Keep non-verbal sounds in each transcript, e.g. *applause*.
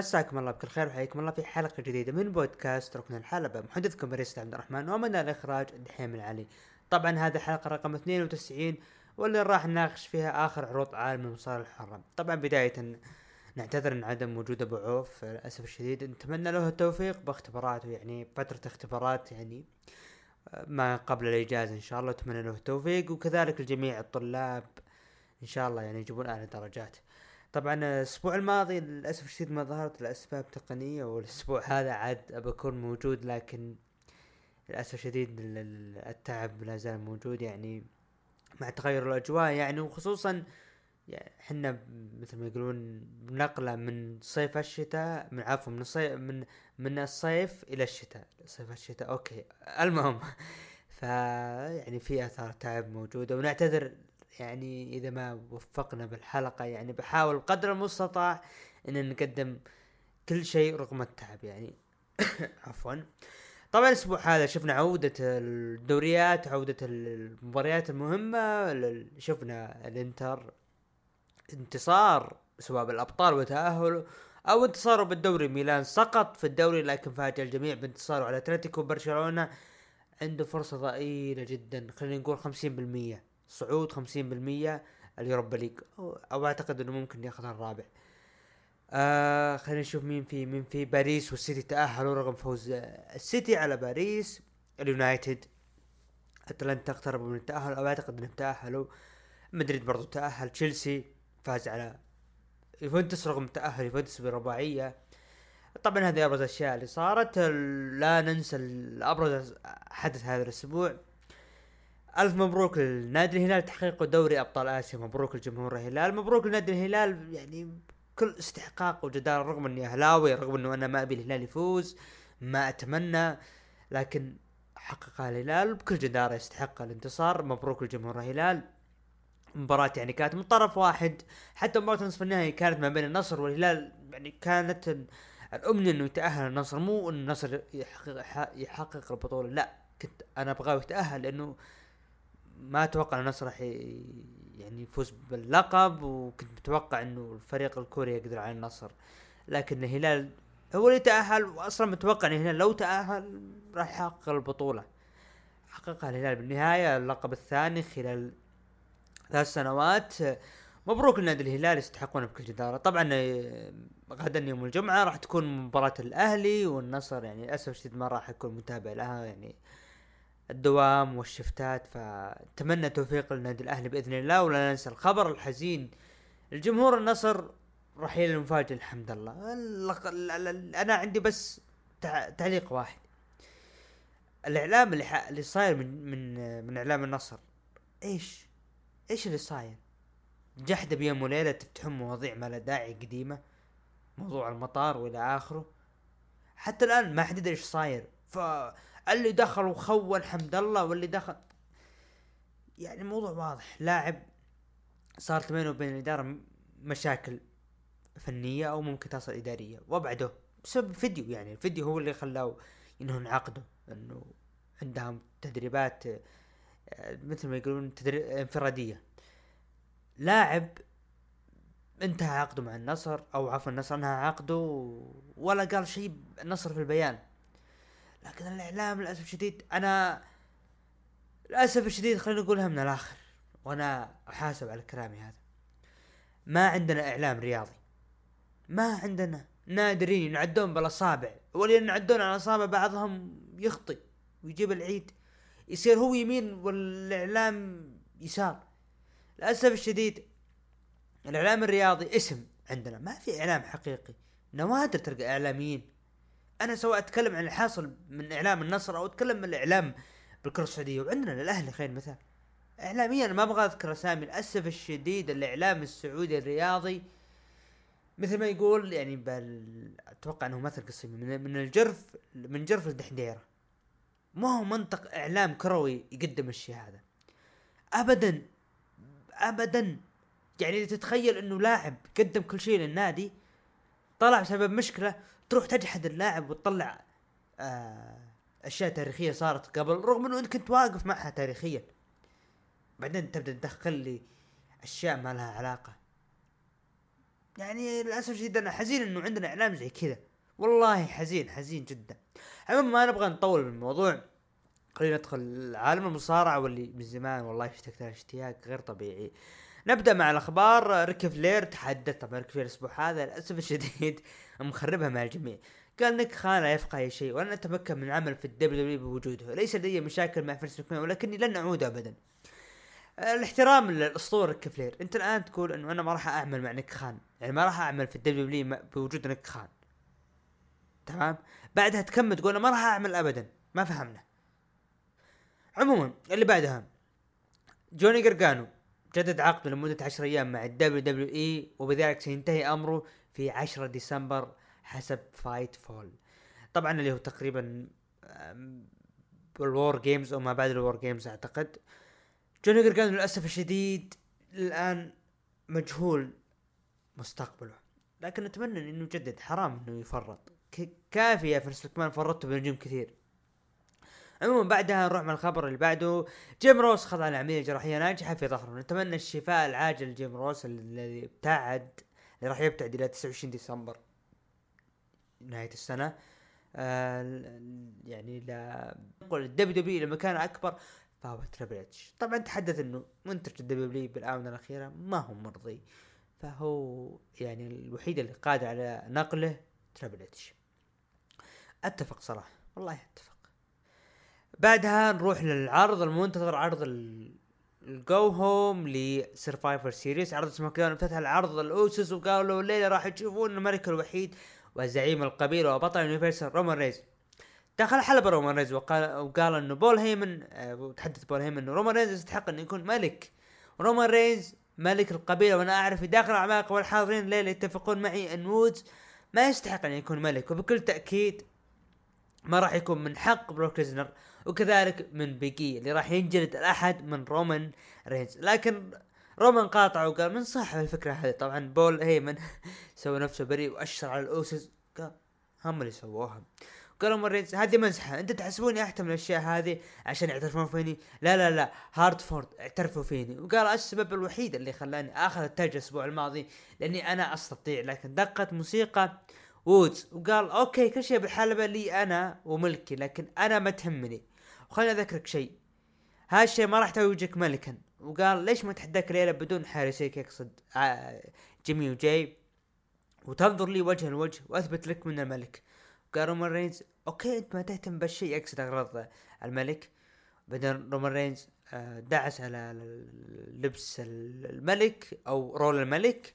مساكم الله بكل خير وحياكم الله في حلقة جديدة من بودكاست ركن الحلبة. محدثكم باريستا عبد الرحمن ومن الإخراج دحيم العلي. طبعا هذه الحلقة رقم 92 واللي راح نناقش فيها آخر عروض عالم المصارعة الحرة طبعا بداية نعتذر عن عدم وجود أبو عوف للأسف الشديد. نتمنى له التوفيق باختباراته يعني فترة اختبارات يعني ما قبل الإجازة إن شاء الله. اتمنى له التوفيق وكذلك لجميع الطلاب إن شاء الله يعني يجيبون أعلى درجات. طبعا الأسبوع الماضي للأسف الشديد ما ظهرت لأسباب تقنية والأسبوع هذا عاد بكون موجود لكن للأسف الشديد التعب لا زال موجود. يعني مع تغير الأجواء يعني وخصوصا يعني إحنا مثل ما يقولون نقلة من صيف الشتاء من عفوا من الصيف من من الصيف إلى الشتاء. صيف الشتاء أوكي المهم. *laughs* ف يعني في آثار تعب موجودة ونعتذر يعني إذا ما وفقنا بالحلقة يعني بحاول قدر المستطاع إن نقدم كل شيء رغم التعب يعني *coughs* عفوا. طبعا الأسبوع هذا شفنا عودة الدوريات عودة المباريات المهمة شفنا الإنتر انتصار سواء بالابطال وتأهله أو انتصاره بالدوري ميلان سقط في الدوري لكن فاجأ الجميع بانتصاره على أتلتيكو برشلونة. عنده فرصة ضئيلة جدا خلينا نقول خمسين بالمية. صعود 50% ال Europa League أو أعتقد إنه ممكن ياخذها الرابع آه خلينا نشوف مين في مين في باريس والسيتي تأهلوا رغم فوز. السيتي على باريس اليونايتد أتلانتا اقتربوا من التأهل. أو أعتقد إنهم تأهلوا. مدريد برضو تأهل. تشيلسي فاز على يوفنتوس رغم تأهل يوفنتوس برباعية. طبعا هذه أبرز الاشياء اللي صارت. لا ننسى ابرز حدث هذا الأسبوع. ألف مبروك لنادي الهلال تحقيق دوري أبطال آسيا. مبروك لجمهور الهلال. مبروك لنادي الهلال يعني كل استحقاق وجدار رغم إني أهلاوي رغم إنه أنا ما أبي الهلال يفوز ما أتمنى لكن حقق الهلال بكل جدارة يستحق الانتصار. مبروك لجمهور الهلال. مباراة يعني كانت من طرف واحد. حتى مباراة نصف النهائي كانت ما بين النصر والهلال. يعني كانت الأمنية إنه يتأهل النصر مو ان النصر يحقق, يحقق البطولة. لا كنت أنا أبغاه يتأهل لأنه ما أتوقع النصر راح يعني يفوز باللقب وكنت متوقع إنه الفريق الكوري يقدر على النصر. لكن الهلال هو اللي تأهل واصلا متوقع إن الهلال لو تأهل راح يحقق البطولة. حققها الهلال بالنهاية اللقب الثاني خلال ثلاث سنوات. مبروك لنادي الهلال يستحقون بكل جدارة. طبعا غدا يوم الجمعة راح تكون مباراة الأهلي والنصر يعني للأسف الشديد ما راح اكون متابع لها يعني الدوام والشفتات فأتمنى توفيق للنادي الأهلي بإذن الله. ولا ننسى الخبر الحزين. الجمهور النصر رحيل المفاجئ الحمد لله. أنا عندي بس تعليق واحد. الإعلام اللي اللي صاير من من من إعلام النصر إيش؟ إيش اللي صاير؟ جحدة بيوم وليلة تفتحون مواضيع ما لها داعي قديمة موضوع المطار وإلى آخره. حتى الآن ما حد يدري إيش صاير. ف اللي دخل وخون حمد الله واللي دخل. يعني الموضوع واضح. لاعب صارت بينه وبين الإدارة مشاكل فنية أو ممكن تصل إدارية. وابعده بسبب فيديو يعني. الفيديو هو اللي خلاه انهم ينعقدوا إنه عندهم تدريبات آه، مثل ما يقولون تدريب انفرادية. لاعب انتهى عقده مع النصر أو عفوا النصر انهى عقده ولا قال شيء النصر في البيان. لكن الإعلام للأسف الشديد أنا للأسف الشديد خلينا نقولها من الآخر وأنا أحاسب على كلامي هذا. ما عندنا إعلام رياضي. ما عندنا. نادرين ينعدون بالاصابع واللي ينعدون على اصابع بعضهم يخطي ويجيب العيد. يصير هو يمين والإعلام يسار. للأسف الشديد الإعلام الرياضي اسم عندنا. ما في إعلام حقيقي. نوادر تلقى إعلاميين. أنا سواء أتكلم عن الحاصل من إعلام النصر أو أتكلم من الإعلام بالكرة السعودية وعندنا الاهلي خير مثال. اعلاميا ما أبغى أذكر أسامي للأسف الشديد الإعلام السعودي الرياضي مثل ما يقول يعني بل أتوقع إنه مثل قصيم من, من الجرف من جرف الدحديره ما هو منطق إعلام كروي يقدم الشيء هذا. ابدا ابدا يعني تتخيل إنه لاعب قدم كل شيء للنادي طلع بسبب مشكلة تروح تجحد اللاعب وتطلع آه أشياء تاريخية صارت قبل رغم إنه أنت كنت واقف معها تاريخيا. بعدين تبدأ تدخل لي أشياء ما لها علاقة. يعني للأسف الشديد أنا حزين إنه عندنا إعلام زي كذا. والله حزين حزين جدا. عموما ما نبغى نطول بالموضوع خلينا ندخل عالم المصارعة واللي من زمان والله اشتقت اشتياق غير طبيعي. نبدأ مع الأخبار. ريك فلير تحدث طبعا ريك فلير الأسبوع هذا للأسف الشديد *laughs* مخربها مع الجميع. قال نيك خان لا يفقه أي شيء ولن أتمكن من العمل في ال WWE بوجوده. ليس لدي مشاكل مع فينس ولكني لن أعود ابدا. الاحترام للأسطورة ريك فلير. أنت الآن تقول إنه أنا ما راح أعمل مع نيك خان. يعني ما راح أعمل في ال WWE بوجود نيك خان. تمام؟ بعدها تكمل تقول أنا ما راح أعمل ابدا. ما فهمنا. عموما اللي بعدها جوني جرجانو جدد عقده لمدة عشر أيام مع ال WWE وبذلك سينتهي أمره في 10 ديسمبر حسب Fightful طبعا اللي هو تقريبا ال WarGames أو ما بعد ال WarGames أعتقد. جوني جرجانو للأسف الشديد الآن مجهول مستقبله. لكن نتمنى إنه يجدد حرام إنه يفرط. كفاية فينس ماكمان فرطته بنجوم كثير. عموما بعدها نروح مع الخبر اللي بعده. جيم روس خضع لعملية جراحية ناجحة في ظهره. نتمنى الشفاء العاجل لجيم روس الذي ابتعد اللي راح يبتعد إلى 29 ديسمبر نهاية السنة. آه يعني لنقل ال WW لمكان أكبر فهو Triple H طبعا تحدث إنه منتج ال WW بالآونة الأخيرة ما هو مرضي فهو يعني الوحيد اللي قادر على نقله Triple H أتفق صراحة والله أتفق. بعدها نروح للعرض المنتظر عرض ال go home ل Survivor Series عرض SmackDown افتتح العرض ال Usos وقالوا الليلة راح تشوفون الملك الوحيد وزعيم القبيله وبطل Universal رومان رينز. دخل حلبة رومان رينز وقال وقال إنه بول هيمن آه، وتحدث بول هيمن إنه رومان رينز يستحق إنه يكون ملك. رومان رينز ملك القبيله وأنا أعرف داخل الأعماق والحاضرين الليلة يتفقون معي إن وودز ما يستحق ان يكون ملك. وبكل تأكيد ما راح يكون من حق بروك ليزنر وكذلك من Big E اللي راح ينجلد الأحد من رومان رينز. لكن رومان قاطع وقال من صاحب الفكرة هذه. طبعا بول هيمن *laughs* سوى نفسه بريء وأشر على ال Usos. قال هم اللي سووها. قالوا مريت هذه مزحه أنت تحسبوني احتمل الأشياء هذه عشان يعترفون فيني؟ لا لا لا. هارتفورد اعترفوا فيني. وقال السبب الوحيد اللي خلاني آخذ التاج الأسبوع الماضي لأني أنا أستطيع. لكن دقت موسيقى وودز. وقال okay كل شيء بالحلبة لي أنا وملكي لكن أنا ما تهمني. وخليني أذكرك شيء. هذا الشيء ما راح توجك ملكا. وقال ليش ما تحداك ليلة بدون حارسيك يقصد؟ آه، جيمي وجاي. وتنظر لي وجها لوجه وأثبت لك من الملك. قال رومان رينز okay أنت ما تهتم بالشيء يقصد أغراض الملك. بعدين رومان رينز آه، دعس على لبس الملك أو رول الملك.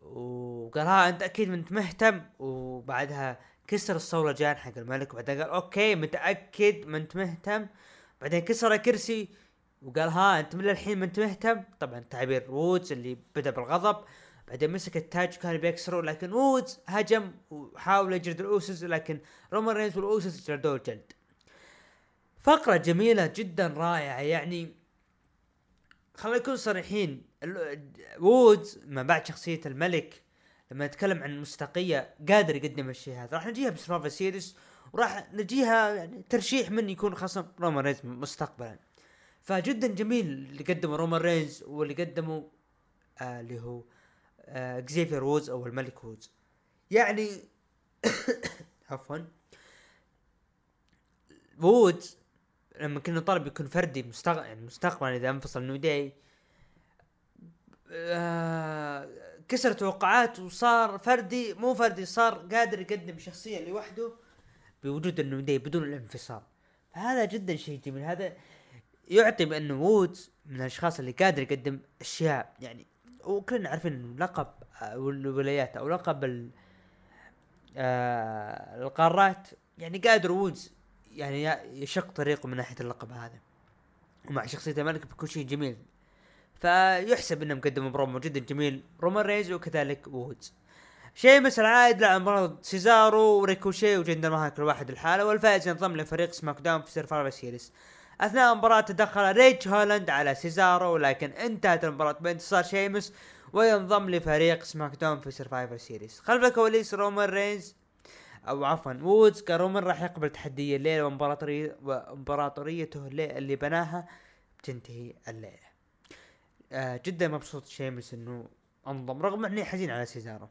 وقال ها أنت أكيد أنت مهتم. وبعدها كسر الصولجان حق الملك وبعدين قال okay متأكد ما انت مهتم. بعدين كسر كرسي وقال ها أنت من الحين ما انت مهتم؟ طبعا تعبير وودز اللي بدأ بالغضب. بعدين مسك التاج وكان بيكسره لكن وودز هجم وحاول يجلد ال Usos لكن رومان رينز وال Usos جلدوه الجلد. فقرة جميلة جدا رائعة يعني خلينا نكون صريحين وودز ما بعد شخصية الملك لما نتكلم عن مصداقية قادر يقدم الشيء هذا. راح نجيها ب Survivor Series وراح نجيها يعني ترشيح من يكون خصم رومان رينز مستقبلا. فجدا جميل اللي قدمه رومان رينز واللي قدمه آه اللي هو آه اكزيفير وودز أو الملك وودز يعني *coughs* عفوا. وودز لما كنا طالب يكون فردي يعني مستقبلا إذا أنفصل New Day آه كسر توقعات وصار فردي مو فردي صار قادر يقدم شخصيه لوحده بوجود Day بدون الانفصال. فهذا جدا شيء جميل. هذا يعطي بأنه وودز من الأشخاص اللي قادر يقدم أشياء. يعني وكلنا عارفين إنه لقب الولايات أو لقب آه القارات. يعني قادر وودز يعني يشق طريقه من ناحية اللقب هذا. ومع شخصية الملك بيكون شيء جميل. فيحسب انهم قدموا برومو جدا جميل رومان رينز وكذلك وودز شيمس العائد لعب مباراة سيزارو وريكوشي وجندر ماهال كل واحد لحاله والفائز ينضم لفريق SmackDown في Survivor Series اثناء المباراة تدخل ريدج هولاند على سيزارو لكن انتهت المباراة بانتصار شيمس وينضم لفريق SmackDown في Survivor Series خلف الكواليس رومان رينز أو عفوا وودز قال رومان راح يقبل تحدي الليلة وامبراطوريته اللي بناها بتنتهي الليلة آه جدا مبسوط شيمس إنه أنضم رغم إني حزين على سيزارو.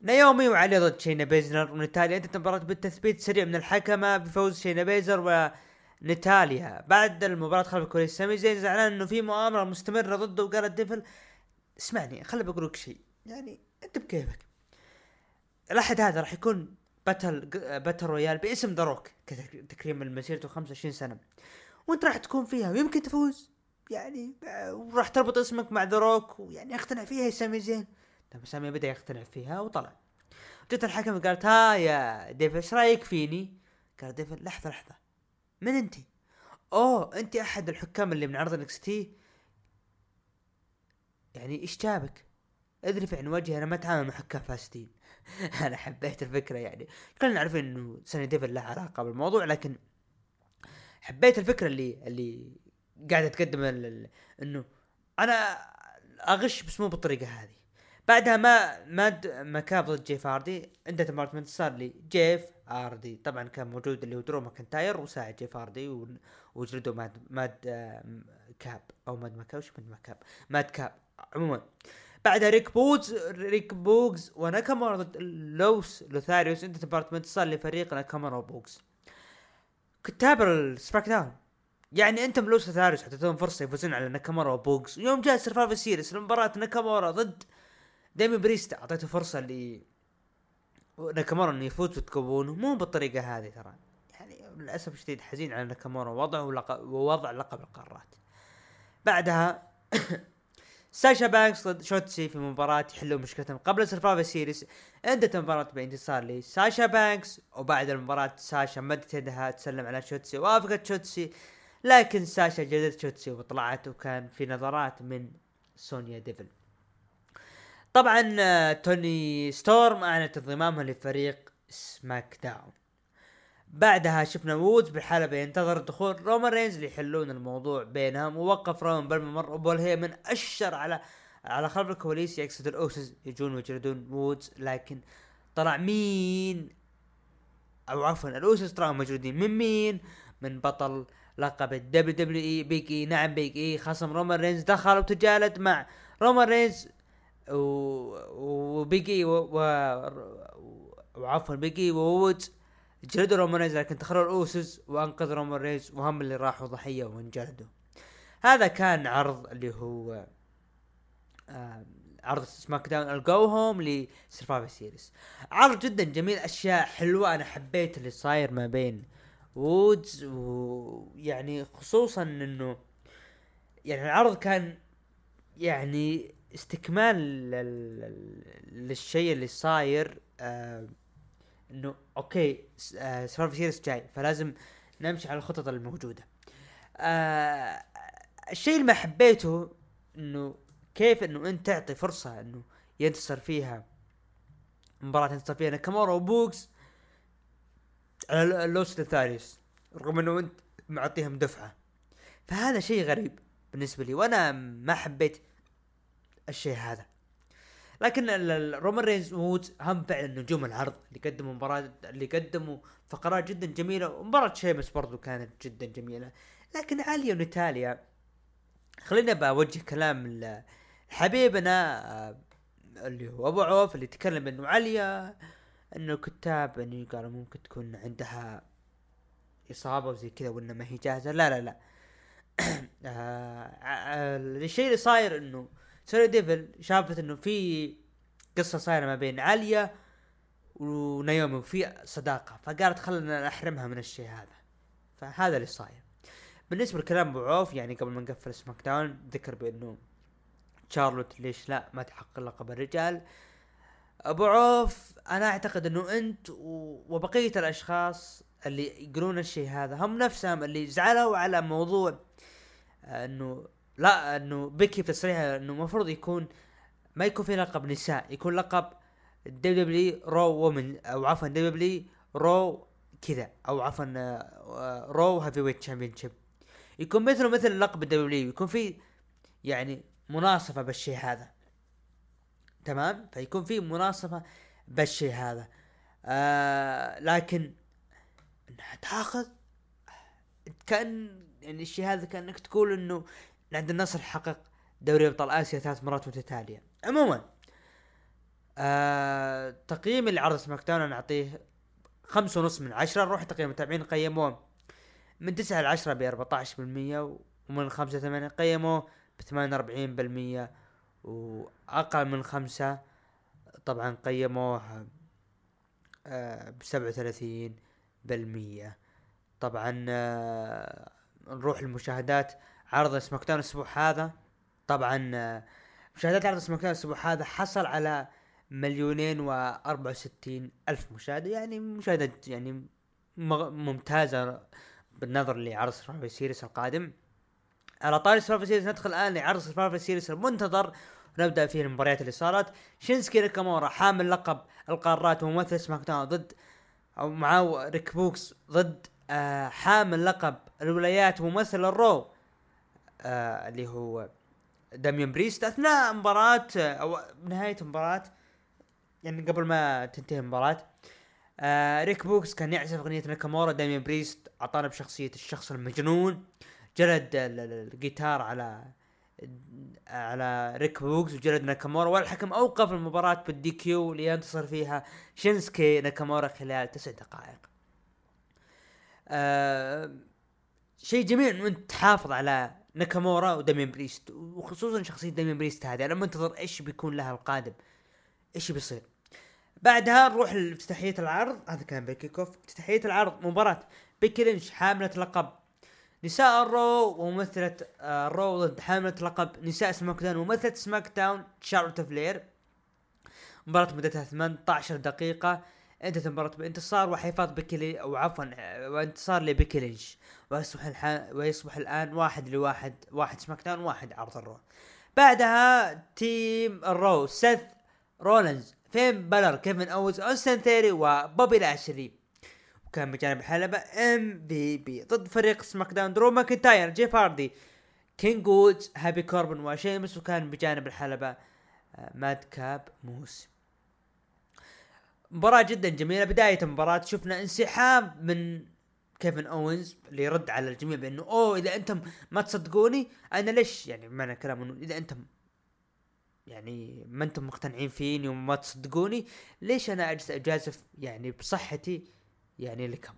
نايومي وعليا ضد شينا بيزلر ونتاليا انتهت المباراة بالتثبيت سريع من الحكمة بفوز شينا بيزلر ونتاليا. بعد المباراة خلف الكواليس سامي زين زعلان إنه في مؤامرة مستمرة ضده وقال ديفل اسمعني خلي بقول لك شيء يعني أنت بكيفك. الأحد هذا راح يكون battle battle royal باسم The Rock تكريم مسيرته 25 سنة. وأنت راح تكون فيها ويمكن تفوز. يعني وراح تربط اسمك مع The Rock ويعني اقتنع فيها يا سامي زين طيب سامي بدأ يقتنع فيها وطلع جت الحكم قالت ها يا ديف إيش رأيك فيني؟ قال ديف لحظة لحظة من أنت؟ أوه أنت أحد الحكام اللي من عرض NXT يعني إيش جابك؟ ادري في عن وجهي أنا ما أتعامل مع حكام فاسدين *laughs* أنا حبيت الفكرة يعني كلنا نعرف إنه سونيا ديفل له علاقة بالموضوع لكن حبيت الفكرة اللي اللي قاعدة تقدم إنه أنا أغش بس مو بالطريقة هذه. بعدها ماد ماد كاب ضد جيف هاردي عنده مباراة صار لي جيف هاردي طبعا كان موجود اللي هو درو ماكنتاير وساعد جيف هاردي وجلدوا ماد ماد كاب. أو ماد ماكاب وش ماد ماكاب؟ ماد كاب. عموما. بعدها ريك بوز ريك بوغز وناكامورا ضد لوس لوثاريوس. انت ديبارتمنت صار لفريق ناكامورا وبوغز كتاب السباك داون يعني انت لوس لوثاريوس حتعطيهم فرصة يفوزون على ناكامورا وبوغز يوم جاء سرفايفر سيريس المباراة ناكامورا ضد ديمي بريستا أعطيته فرصة ل ناكامورا إنه يفوز وتكبونه مو بالطريقة هذه ترى. يعني للأسف الشديد حزين على ناكامورا. وضعه ووضع لقب القارات. بعدها *coughs* ساشا بانكس ضد شوتسي في مباراة يحلوا مشكلتهم. قبل Survivor Series انتهت المباراة بانتصار لساشا بانكس وبعد المباراة ساشا مدت يدها تسلم على شوتسي. وافقت شوتسي لكن ساشا جلدت شوتسي وطلعت وكان في نظرات من سونيا ديفل. طبعا آه، توني ستورم اعلنت انضمامها لفريق SmackDown بعدها شفنا وودز بالحلبة ينتظر دخول رومان رينز ليحلون الموضوع بينهم ووقف رومان بالممر وبول هيمن أشر على على خلف الكواليس يقصد الأوسز يجون ويجردون وودز لكن طلع مين؟ أو عفوا الأوسز طلعوا موجودين من مين؟ من بطل لقب ال WWE بيج إي نعم بيج إي خصم رومان رينز دخل وتجالد مع رومان رينز وبيج إي و... و... وعفوا بيج إي ووودز جلدوا رومان رينز لكن تدخلوا الأوسوس وأنقذ رومان ريز وهم اللي راحوا ضحية وانجلدوا. هذا كان عرض اللي هو عرض سماك داون ال go home لسرفايفر سيريس عرض جدا جميل أشياء حلوة أنا حبيت اللي صاير ما بين وودز ويعني خصوصا إنه يعني العرض كان يعني استكمال للشيء اللي صاير آه إنه okay آه سيريس جاي فلازم نمشي على الخطط الموجودة. آه الشيء اللي ما حبيته إنه كيف إنه أنت تعطي فرصة إنه ينتصر فيها مباراة ينتصر فيها ناكامورا وبوكس على اللوس لوثاريوس رغم إنه أنت معطيهم دفعة. فهذا شيء غريب بالنسبة لي وأنا ما حبيت الشيء هذا. لكن رومان رينز وودز هم فعلا نجوم العرض اللي قدموا مباراة اللي قدموا فقرات جدا جميلة ومباراة شيمس برضو كانت جدا جميلة. لكن عالية ونتاليا خلينا بوجه كلام حبيبنا آه، اللي هو أبو عوف اللي تكلم إنه عليا إنه الكتاب إنه قالوا ممكن تكون عندها إصابة وزي كذا وانها ما هي جاهزة. لا لا لا. *clears throat* آه، آه، الشيء اللي صاير إنه سونيا ديفل شافت إنه في قصة صايرة ما بين عليا ونايومي وفي صداقة فقالت خلنا نحرمها من الشيء هذا. فهذا اللي صاير. بالنسبة لكلام أبو عوف يعني قبل ما نقفل سماك داون ذكر بإنه شارلوت ليش لا ما تحقق لقب الرجال. أبو عوف أنا أعتقد إنه أنت وبقية الأشخاص اللي يقولون الشيء هذا هم نفسهم اللي زعلوا على موضوع إنه لا إنه بيكي في تصريح إنه المفروض يكون ما يكون في لقب نساء يكون لقب دبليو دبليو رو وومن أو عفوا دبليو دبليو رو كذا أو عفوا رو heavyweight championship يكون مثله مثل لقب الدبليو يكون في يعني مناصفة بالشيء هذا. تمام؟ فيكون في مناصفه بالشيء هذا. آه لكن إنها تأخذ كأن يعني الشيء هذا كأنك تقول إنه نادي النصر حقق دوري أبطال آسيا ثلاث مرات متتالية. عموما آه تقييم لعرض سماك داون أنا أعطيه خمسة ونص من عشرة. نروح تقييم المتابعين قيموه من تسعة لعشرة ب 14% ومن خمسة ثمانية قيموه ب 48% وأقل من خمسة طبعا قيموه آه ب 37% طبعا آه نروح المشاهدات عرض سماك الأسبوع هذا. طبعا آه مشاهدات عرض سماك الأسبوع هذا حصل على مليونين وأربعة وستين ألف مشاهدة يعني مشاهدات يعني ممتازة بالنظر لعرض سرفايفر سيريس القادم. على طاري سرفايفر سيريس ندخل الآن لعرض سرفايفر سيريس المنتظر. نبدأ فيه المباريات اللي صارت. شينسكي ناكامورا حامل لقب القارات وممثل سماك داون ضد أو معاه ريك بوكس ضد آه حامل لقب الولايات وممثل الرو آه اللي هو داميان بريست. أثناء مباراة أو نهاية مباراة يعني قبل ما تنتهي المباراة آه ريك بوكس كان يعزف أغنية ناكامورا داميان بريست أعطانا بشخصية الشخص المجنون. جلد الجيتار على على ريك بوكس وجلد ناكامورا والحكم أوقف المباراة بال DQ لينتصر فيها شينسكي ناكامورا خلال تسع دقائق. آه شيء جميل إنه أنت تحافظ على ناكامورا وداميان بريست وخصوصا شخصية داميان بريست هذه. أنا منتظر إيش بيكون لها القادم إيش بيصير. بعدها نروح لافتتاحية العرض هذا كان بال kick off افتتاحية العرض مباراة بيكي لينش حاملة لقب نساء الرو وممثلة آه، الرو ضد حاملة لقب نساء سماك داون وممثلة سماك داون شارلوت فلير. مباراة مدتها 18 دقيقة. انتهت المباراة بانتصار وحفاظ بيكي أو عفوا آه، وانتصار لبيكي لينش ويصبح الح... ويصبح الآن واحد لواحد واحد سماك داون واحد عرض الرو. بعدها team الرو سيث رولنز فين بالور كيفن اوز أوستن ثيري وبوبي لاشلي. وكان بجانب الحلبة ام في بي ضد فريق سماك داون درو ماكنتاير. جيف هاردي كينج وودز هابي كوربن وشيمس وكان بجانب الحلبة آه، ماد كاب موس مباراة جدا جميلة. بداية المباراة شفنا انسحاب من كيفن أوينز اللي يرد على الجميع بأنه أوه إذا أنتم ما تصدقوني أنا ليش؟ يعني معنى كلام إنه إذا أنتم يعني ما أنتم مقتنعين فيني وما تصدقوني ليش أنا أجلس أجازف يعني بصحتي يعني لكم.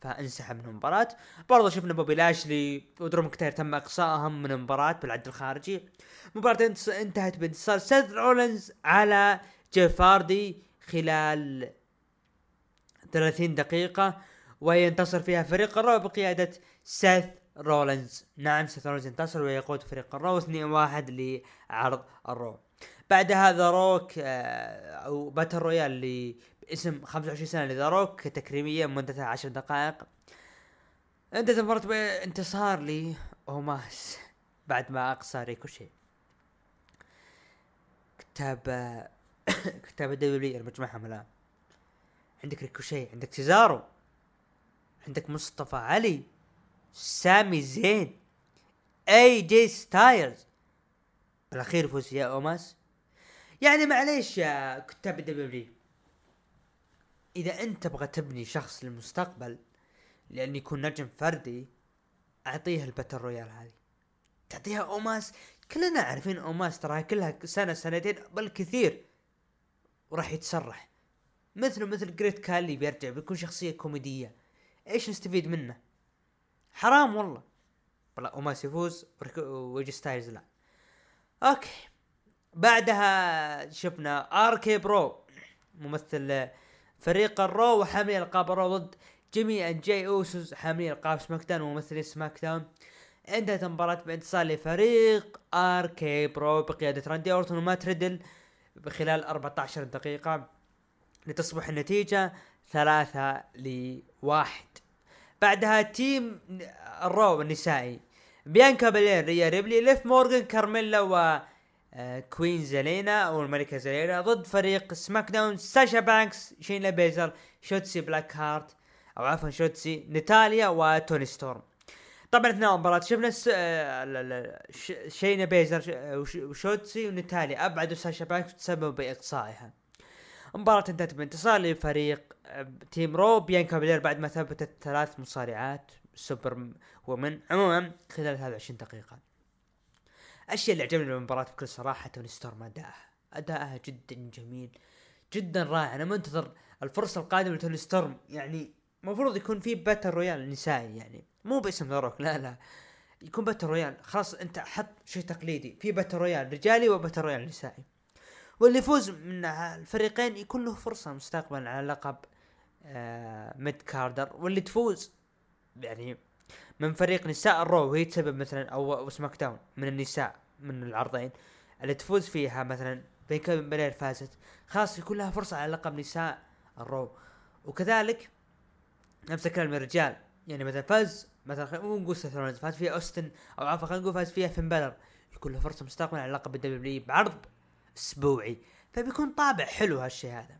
فانسحب من المباراة. برضه شفنا بوبي لاشلي ودرو ماكنتاير تم إقصائهم من المباراة بالعد الخارجي. مباراة انتهت بانتصار سيث رولنز على جيف هاردي خلال 30 دقيقة وينتصر فيها فريق الرو بقيادة سيث رولنز نعم سيث رولنز انتصر ويقود فريق الرو 2-1 لعرض الرو. بعد هذا روك آه، أو باتل رويال اللي باسم 25 سنة لذا تكريمية مدتها 10 دقائق. انتهت المباراة بانتصار لي. اوماس بعد ما أقصى ريكوشي كتاب *coughs* كتاب الدولي المجموعة الان عندك ريكوشي عندك سيزارو عندك مصطفى علي. سامي زين. أي جي ستايلز. بالاخير فوز يا أوماس. يعني معليش يا كتاب الدبليو إذا أنت تبغى تبني شخص للمستقبل لأن يكون نجم فردي أعطيه ال battle royal هذه. تعطيها أوماس كلنا عارفين أوماس تراها كلها سنة سنتين بل كثير وراح يتسرح. مثله مثل جريت كالي بيرجع بيكون شخصية كوميدية. إيش نستفيد منه؟ حرام والله. والله أوماس يفوز وأي جي ستايلز لا. أوكي. بعدها شفنا اركي برو ممثل فريق الرو وحاملين القاب الرو ضد and جاي اوسوس. حاملين القاب سماك داون وممثلين سماك داون انتهت المباراة بانتصار لفريق آر كي برو بقيادة راندي اورتون ومات ريدل بخلال 14 دقيقة لتصبح النتيجة ثلاثة لواحد. بعدها team الرو النسائي. بيانكا بلير ريا ريبلي ليف مورغان كارميلا و queen زالينا أو الملكة زالينا ضد فريق سماك داون ساشا بانكس شينا بيزلر شوتسي بلاك هارت أو عفوا شوتسي ناتاليا وتوني ستورم طبعا إثناء المباراة شفنا آه، شينا بيزلر وشوتسي وناتاليا أبعدوا ساشا بانكس تسببوا بإقصائها. المباراة انتهت بانتصار لفريق آه، team رو بيانكا بلير بعد ما ثبتت ثلاث مصارعات superwoman عموما خلال 23 دقيقة. الاشياء اللي عجبني بالمباراه بكل صراحة توني ستورم ادائها ادائها جدا جميل جدا رائع. أنا منتظر الفرصة القادمة لتوني ستورم. يعني المفروض يكون في battle royal نسائي يعني. مو باسم ذا روك لا لا. يكون battle royal. خلاص أنت حط شيء تقليدي. في battle royal رجالي و battle royal نسائي. واللي يفوز من الفريقين يكون له فرصة مستقبلا على لقب آه mid carder واللي تفوز يعني من فريق نساء الرو وهي تسبب مثلا أو سماك داون من النساء من العرضين اللي تفوز فيها مثلا بيانكا بلير فازت. خلاص يكون لها فرصة على لقب نساء الرو وكذلك نفس الكلام للرجال يعني مثلا فاز مثلا خلينا نقول رولنز فاز فيها أوستن أو عفوا خلينا نقول فاز فيها فين بالر يكون له فرصة مستقبلا على لقب الدبليو بعرض أسبوعي. فبيكون طابع حلو هالشيء هذا.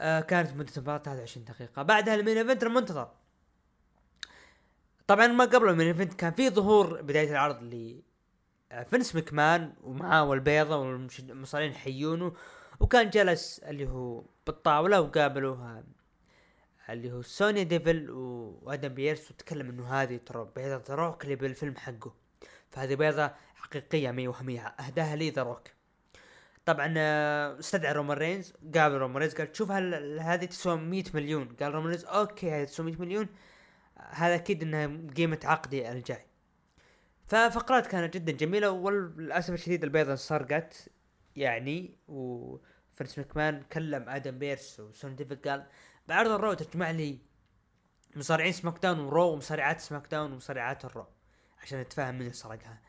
آه كانت مدة المباراة 23 دقيقة. بعدها ال main event المنتظر. طبعا ما قبل ال main event كان في ظهور بداية العرض ل آه، فينس مكمان ومعاه والبيضة والمصارين حيونه وكان جلس اللي هو بالطاولة وقابلوها اللي هو سوني ديفل وآدم بيرس وتكلم إنه هذه ترى بيضة روك اللي بالفيلم حقه. فهذه بيضة حقيقية مي وهمية أهداها لي ذا روك. طبعا آه، استدعى رومان رينز قابل رومان رينز قال شوف هل هذه تسوى 100 مليون. قال رومان رينز أوكي هذه تسوى 100 مليون. هذا أكيد إنها قيمة عقدي الجاي. ففقرات كانت جدا جميلة وللأسف الشديد البيضة انسرقت يعني وفينس مكمان كلم آدم بيرس وسوني ديفل قال بعرض الرو تجمع لي مصارعين سماك داون ورو ومصارعات سماك داون ومصارعات الرو. عشان نتفاهم من سرقها.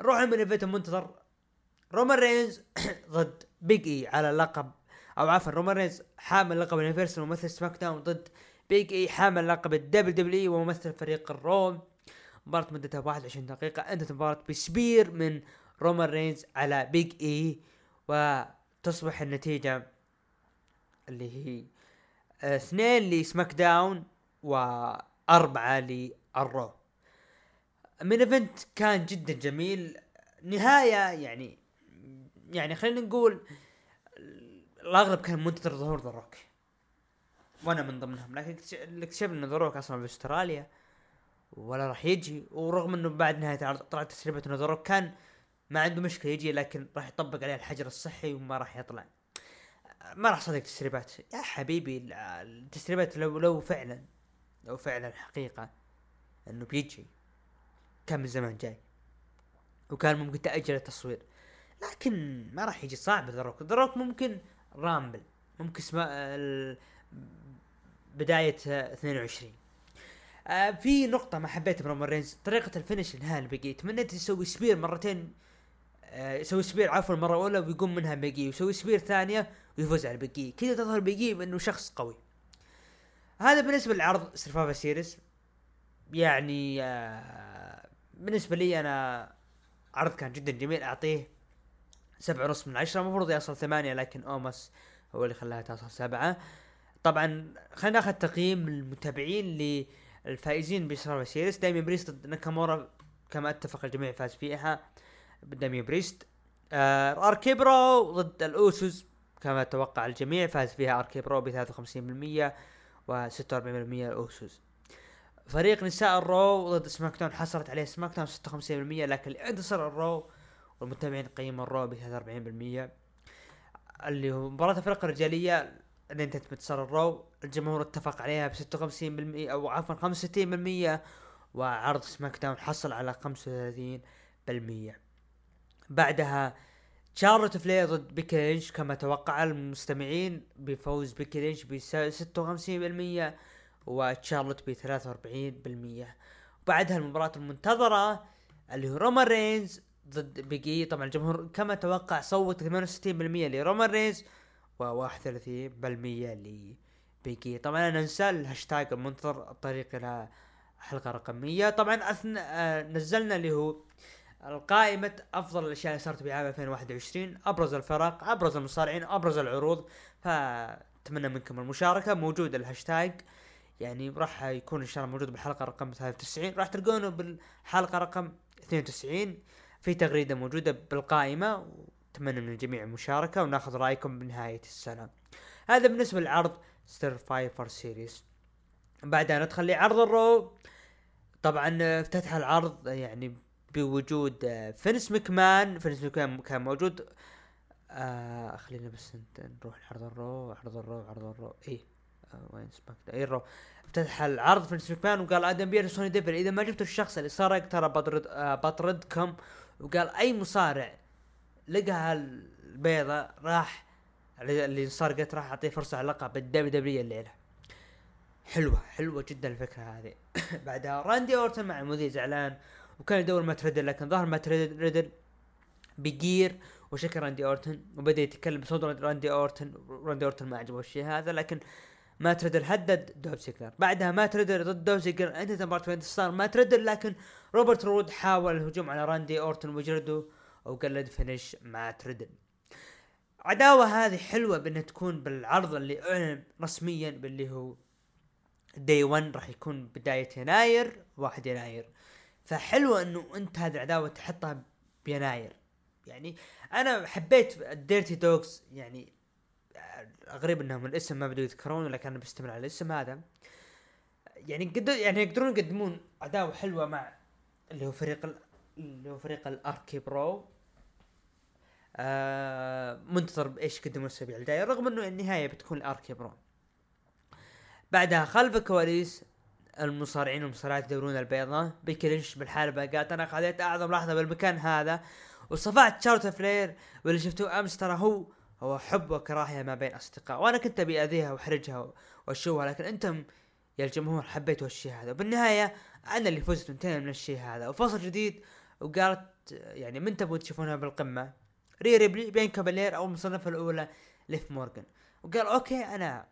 نروح main event المنتظر رومان رينز *coughs* ضد بيج إي على لقب أو عفوا رومان رينز حامل لقب ال universal وممثل سماك داون ضد بيج إي حامل لقب الدبل دبليو وممثل فريق الرو مباراة مدتها 21 دقيقة. أنتهت المباراة ب spear من رومان رينز على بيج إي وتصبح النتيجة اللي هي اثنين لسماك داون وأربعة للرو main event كان جدا جميل. نهاية يعني يعني خلينا نقول الأغلب كان منتظر ظهور ذا روك. وأنا من ضمنهم لكن اكتشفنا ان ذا روك أصلا في أستراليا ولا راح يجي ورغم إنه بعد نهاية العرض طلعت تسريبه إنه ذا روك كان ما عنده مشكلة يجي لكن راح يطبق عليه الحجر الصحي وما راح يطلع. ما راح صدق تسريبات. يا حبيبي التسريبات لو لو فعلا لو فعلا حقيقة إنه بيجي كان من زمان جاي وكان ممكن تأجل التصوير. لكن ما راح يجي صعب ذروك ذروك ممكن رامبل ممكن اسمه بداية 22 آه في نقطة ما حبيتها برومان رينز طريقة ال finish النهائي بقي. تمنيت يسوي spear مرتين. آه يسوي spear عفوا المرة الأولى ويقوم منها بقي. ويسوي spear ثانية ويفوز على بقي. كذا تظهر بقي بأنه شخص قوي. هذا بالنسبة للعرض سرفايفر سيريس يعني آه بالنسبة لي أنا عرض كان جدا جميل. أعطيه سبعة ونص من عشرة. المفروض يصل ثمانية لكن اومس هو اللي خلاها توصل سبعة. طبعا خلينا ناخذ تقييم المتابعين للفائزين بسرفايفر سيريس داميان بريست ضد ناكامورا كما اتفق الجميع فاز فيها. داميان بريست. آه اركيبرو ضد الأوسوس كما توقع الجميع فاز فيها اركيبرو ب 53% و 46% الأوسوس. فريق نساء الرو ضد سماك داون حصلت عليه سماك داون 56% لكن انتصر الرو والمتابعين قيموا الرو ب 43% اللي هو مباراة الفرق الرجالية اللي انتهت بانتصار الرو. الجمهور اتفق عليها ب 56% أو عفوا 65% وعرض سماك داون حصل على 35% بعدها شارلوت فلير ضد بيكي لينش كما توقع المستمعين بفوز بيكي لينش ب 56% وتشارلوت ب 43% بعدها المباراة المنتظرة اللي هو رومان رينز ضد بيق إي طبعا الجمهور كما توقع صوت 68% لرومان رينز. و 31% لبيق إي طبعا أنا ننسى الهاشتاج المنتظر الطريق إلى حلقة رقمية. طبعا أثناء آه نزلنا اللي هو القائمة أفضل الأشياء اللي صارت بعام 2021 أبرز الفرق أبرز المصارعين أبرز العروض. فأتمنى منكم المشاركة. موجود الهاشتاج يعني راح يكون إن شاء الله موجود بالحلقة رقم 93 راح تلقونه بالحلقة رقم 92 في تغريدة موجودة بالقائمة. واتمنى من الجميع المشاركة وناخذ رأيكم بنهاية السنة. هذا بالنسبة لعرض سرفايفر سيريس بعدها ندخل لعرض الرو طبعا افتتح العرض يعني بوجود فينس مكمان فينس مكمان كان موجود. آه خلينا بس نروح لعرض الرو عرض الرو عرض الرو. إيه آه وين سماك اي الرو. افتتح العرض فينس مكمان وقال آدم بيرس وسونيا ديفيل إذا ما جبتوا الشخص اللي سرق ترى بطرد آه بطردكم. وقال أي مصارع لقى البيضة راح اللي سرقت راح أعطيه فرصة على اللقب بال WWE الليلة حلوة حلوة جدا الفكرة هذه. *coughs* بعدها راندي أورتن مع المذيع زعلان وكان يدور مات ريدل لكن ظهر مات ريدل بجير وشكر راندي أورتن وبدأ يتكلم بصوت راندي أورتن راندي أورتن ما عجبه الشيء هذا لكن ما تريدل هدد دوب سيجلر بعدها ما تريدل ضد دوب سيجلر انت مباراة في انتصار ما تريدل لكن روبرت رود حاول الهجوم على راندي أورتن وجرده. وقلد فينيش مع تريدل عداوة هذه حلوة بأنها تكون بالعرض اللي أعلن رسميا باللي هو دي 1 راح يكون بداية يناير 1 يناير. فحلوة إنه أنت هذه العداوة تحطها بيناير. يعني أنا حبيت الديرتي دوغز يعني غريب إنهم الاسم ما بدوا يذكرون لكن أنا بستمر على الاسم هذا. يعني قد يعني يقدرون يقدمون عداوة حلوة مع اللي هو فريق اللي هو فريق ال RK-Bro آه منتظر بإيش يقدمون الاسابيع الجايه رغم إنه النهاية بتكون ال RK-Bro بعدها خلف الكواليس المصارعين والمصارعات يدورون البيضاء بكلينش بالحلبة قالت أنا خذيت أعظم لحظة بالمكان هذا وصفعت شارلوت فلير واللي شفتوه أمس ترى هو هو حب وكراهية ما بين أصدقاء. وأنا كنت أبي أذيها وأحرجها وأشوها لكن أنتم يا الجمهور حبيتوا الشيء هذا. وبالنهاية أنا اللي فزت وانتهينا من الشيء هذا وفصل جديد وقالت يعني من تبغوا تشوفونها بالقمة؟ ري ريبلي بين كابالير أو المصنفة الأولى ليف مورغان. وقال أوكي أنا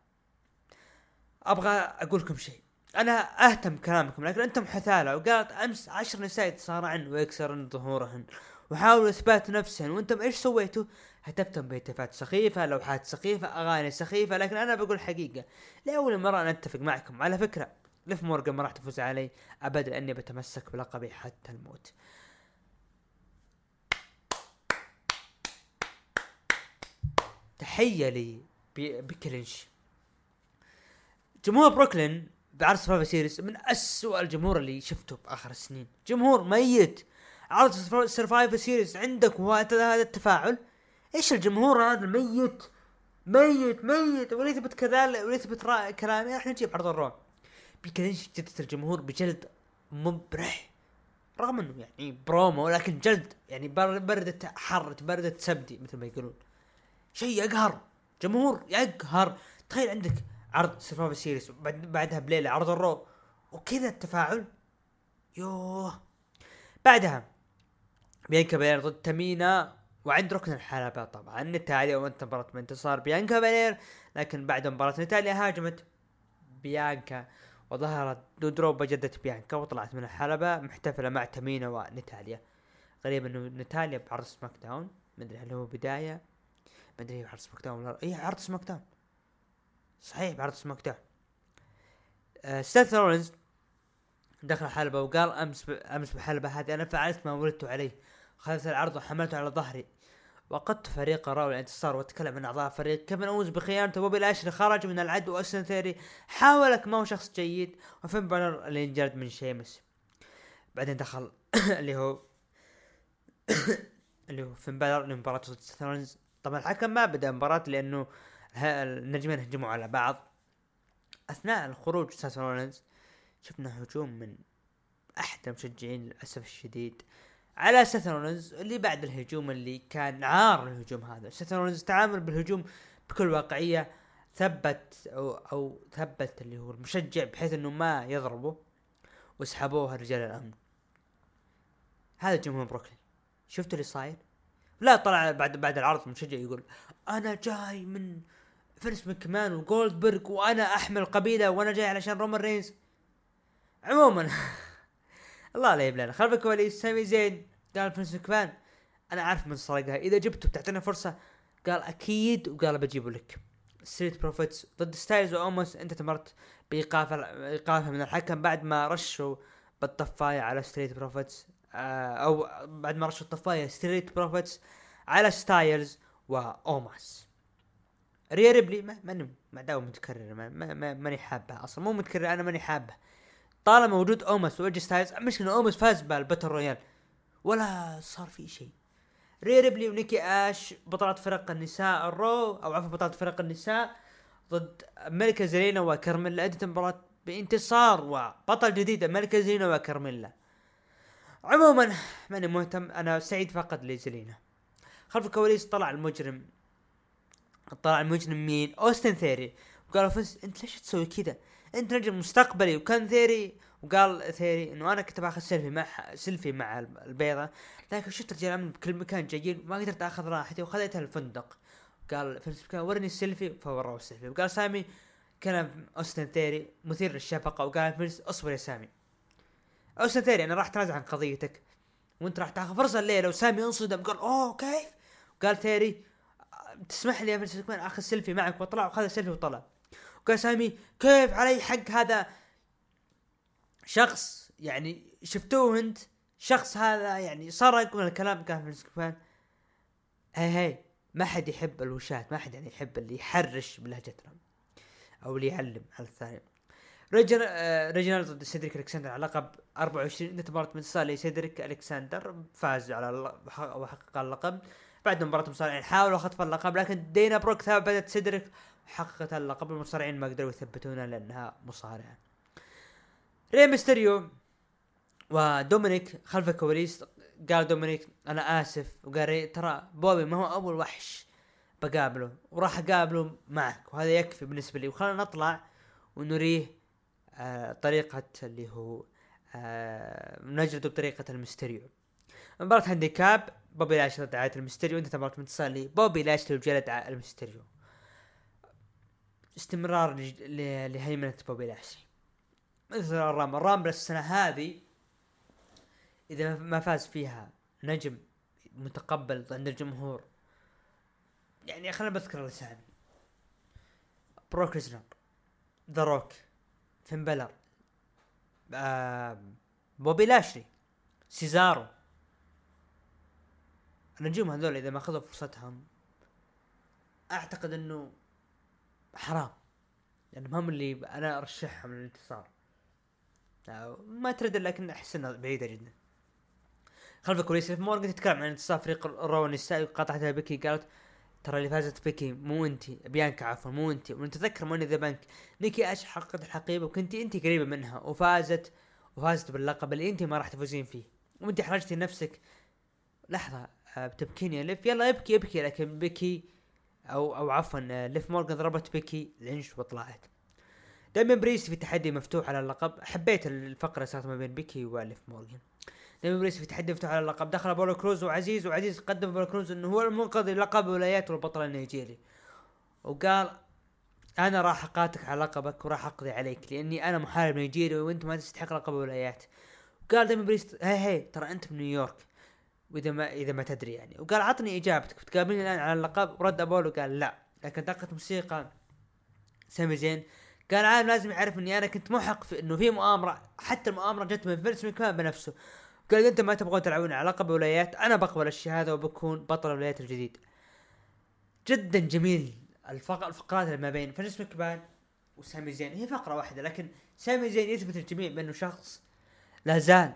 أبغى أقول لكم شيء. أنا أهتم كلامكم لكن أنتم حثالة. وقالت أمس عشر نساء يتصارعن ويكسرن ظهورهن وحاولوا إثبات نفسهن. وأنتم إيش سويتوا؟ هتفتم بهتافات سخيفة لوحات سخيفة أغاني سخيفة لكن أنا بقول حقيقة. لأول مرة أنا أتفق معكم. على فكرة ليف مورجان ما راح تفوز علي ابدا اني بتمسك بلقبي حتى الموت. تحية لي بكلينش جمهور بروكلين بعرض سرفايفر سيريس من أسوأ الجمهور اللي شفته بآخر السنين. جمهور ميت. عرض سرفايفر سيريس عندك هذا التفاعل. إيش الجمهور هذا ميت؟ ميت ميت. وليت تبت كذلك وليت تبت كلامي إحنا نجيب عرض الرعب بيكلينش جدة الجمهور بجلد مبرح. رغم إنه يعني برومو لكن جلد يعني بردة حر بردة سبدي مثل ما يقولون. شيء يقهر. جمهور يقهر. تخيل عندك عرض سرفايفر سيريس بعدها بليلة عرض الرو. وكذا التفاعل. يوه. بعدها بيانكا بالير ضد تامينا. وعند ركن الحلبة طبعا. نتاليا وانتهت مباراة بانتصار بيانكا بالير لكن بعد مباراة نتاليا هاجمت بيانكا. وظهرت دودروب جلدت بيانكا وطلعت من الحلبة محتفلة مع تامينا ونتاليا. غريب إنه نتاليا بعرض سماك داون. مدري هل هو بداية. مدري عرض سماك داون ولا اي عرض سماك داون صحيح بعرض سماك داون سيث رولينز دخل الحلبة وقال أمس. أمس بالحلبة هذه أنا فعلت ما ولدت عليه. خذت العرض وحملته على ظهري. وقدت فريق راو الانتصار وتكلم عن أعضاء فريق. كيفن أوينز بخيانته بوبي لاشلي خرج من العدو وأوستن ثيري. حاولك ما هو شخص جيد. وفين بالر اللي انجلد من شيمس. بعدين دخل *coughs* اللي هو *coughs* اللي هو فين بالر لمباراة ضد طبعا الحكم ما بدأ المباراة لأنه النجمين هجموا على بعض. أثناء الخروج سيث رولينز شفنا هجوم من أحد المشجعين للأسف الشديد على سيث رولينز اللي بعد الهجوم اللي كان عار الهجوم هذا. سيث رولينز تعامل بالهجوم بكل واقعية ثبت أو أو ثبت اللي هو المشجع بحيث إنه ما يضربه وسحبوه رجال الأمن. هذا جمهور بروكلين. شفتوا اللي صاير؟ لا طلع بعد بعد العرض المشجع يقول أنا جاي من فينس مكمان وجولدبرغ وأنا أحمل قبيلة وأنا جاي علشان رومان رينز. عموما *laughs* الله لا يبلغ خلف الكواليس سامي زين قال فينس مكمان أنا عارف من سرقها. إذا جبته بتعطينا فرصة. قال أكيد. وقال بجيبه لك. ستريت بروفيتس ضد ستايلز واوموس أنت تمرت بايقاف إيقافة من الحكم بعد ما رشوا بالطفاية على ستريت بروفيتس أو بعد ما رشوا الطفاية ستريت بروفيتس على ستايلز واوموس ريا ريبلي ماني ما داوم متكرر ما ما ماني حابه أصلا مو متكرر أنا ماني حابه. طالما وجود اومس وإيه جي ستايلز المشكلة اومس فاز بال battle royal ولا صار في شيء. ريا ريبلي ونيكي آش بطلات فرق النساء الرو أو عفوا بطلات فرق النساء ضد ملكة زلينا وكرميلا انتهت المباراة بانتصار وبطل جديد ملكة زلينا وكرميلا عموما ماني مهتم أنا سعيد فقط لزلينا خلف الكواليس طلع المجرم. طلع المجرم مين؟ أوستن ثيري. وقالوا فنس أنت ليش تسوي كذا؟ أنت نجم مستقبلي. وكان ثيري وقال ثيري إنه أنا كنت بآخذ سيلفي مع سيلفي مع البيضة. لكن شفت رجال امن بكل مكان جايين ما قدرت آخذ راحتي وخذيتها الفندق. قال فنس كان ورني السيلفي فوروه السيلفي. وقال سامي كان أوستن ثيري مثير للشفقة. وقال فنس اصبر يا سامي. اوستن ثيري أنا راح اتنازل عن قضيتك. وأنت راح تاخذ فرصة الليلة وسامي انصدم قال أوه كيف؟ قال ثيري تسمح لي يا فنس آخذ سيلفي معك. وطلع وخذ سيلفي وطلع. وقال سامي كيف علي حق هذا شخص؟ يعني شفتوه أنت؟ شخص هذا يعني سرق من الكلام كان في السكفان hey hey ما حد يحب الوشات ما حد يعني يحب اللي يحرش بلهجتنا أو اللي يعلم على الثاني. ريجن آه ريجنالد ضد سيدريك ألكسندر على لقب 24 انتهت المباراة بانتصار لسيدريك ألكسندر فاز على وحقق اللقب. بعد مباراة مصارعين حاولوا خطف اللقب لكن دانا بروك ثبتت سيدريك حققت اللقب. المصارعين ما قدروا يثبتونها لأنها مصارعة. ري ميستيريو ودومينيك خلف الكواليس. قال دومينيك أنا آسف. وقال ري ترى بوبي ما هو أول وحش بقابله. وراح أقابله معك وهذا يكفي بالنسبة لي. وخلنا نطلع ونريه طريقة اللي هو آه نجلده بطريقة الميستيريو مباراة handicap بوبي لاشلي ضد عائلة الميستيريو انتهت المباراة بانتصار لبوبي لاشلي جلد الميستيريو استمرار لهيمنة بوبي لاشلي مثل ال Rumble ال Rumble السنة هذه إذا ما فاز فيها نجم متقبل عند الجمهور يعني خلينا بذكر الأسامي. بروك ليسنر ذا روك. فين بالور آه بوبي لاشلي سيزارو. النجوم هذول إذا ما أخذوا فرصتهم أعتقد إنه حرام يعني هم اللي أنا أرشحهم للانتصار. ما ترد لكن احس انها بعيدة جدا. خلف الكواليس مورجن تتكلم عن انتصار فريق ال Raw النسائي وقاطعتها بيكي قالت ترى اللي فازت بيكي مو انت بيانكا عفوا مو انت ونتذكر Money in the Bank نيكي اش حققت الحقيبه وكنت انت قريبة منها. وفازت وفازت باللقب اللي انت ما راح تفوزين فيه. وانت حرجتي نفسك. لحظة آه، بتبكيني. يا ليف يلا ابكي ابكي. لكن بيكي أو أو عفوا آه، ليف مورجان ضربت بيكي لينش وطلعت. داميان بريست في تحدي مفتوح على اللقب. حبيت الفقرة صارت ما بين بيكي وليف مورجان داميان بريست في تحدي مفتوح على اللقب دخل ابولو كروز وعزيز وعزيز قدم ابولو كروز إنه هو المنقذ للقب ولايات والبطل النيجيري. وقال أنا راح أقاتلك على لقبك وراح أقضي عليك لأني أنا محارب نيجيري وأنت ما تستحق لقب ولايات. وقال داميان بريست hey hey ترى أنت من نيويورك وإذا ما إذا ما تدري يعني. وقال عطني إجابتك بتقابلني الآن على اللقب؟ ورد ابولو قال لا. لكن دقة موسيقى سامي زين. قال عالم لازم يعرف إني أنا كنت محق في إنه في مؤامرة حتى المؤامرة جت من فينس مكمان بنفسه. قال انت ما تبغون تلعبون على لقب ولايات أنا بقبل الشهاده وبكون بطل الولايات الجديد. جدا جميل الفق... الفقرات اللي ما بين فينس مكمان وسامي زين. هي فقرة واحدة لكن سامي زين يثبت الجميع بأنه شخص لا زال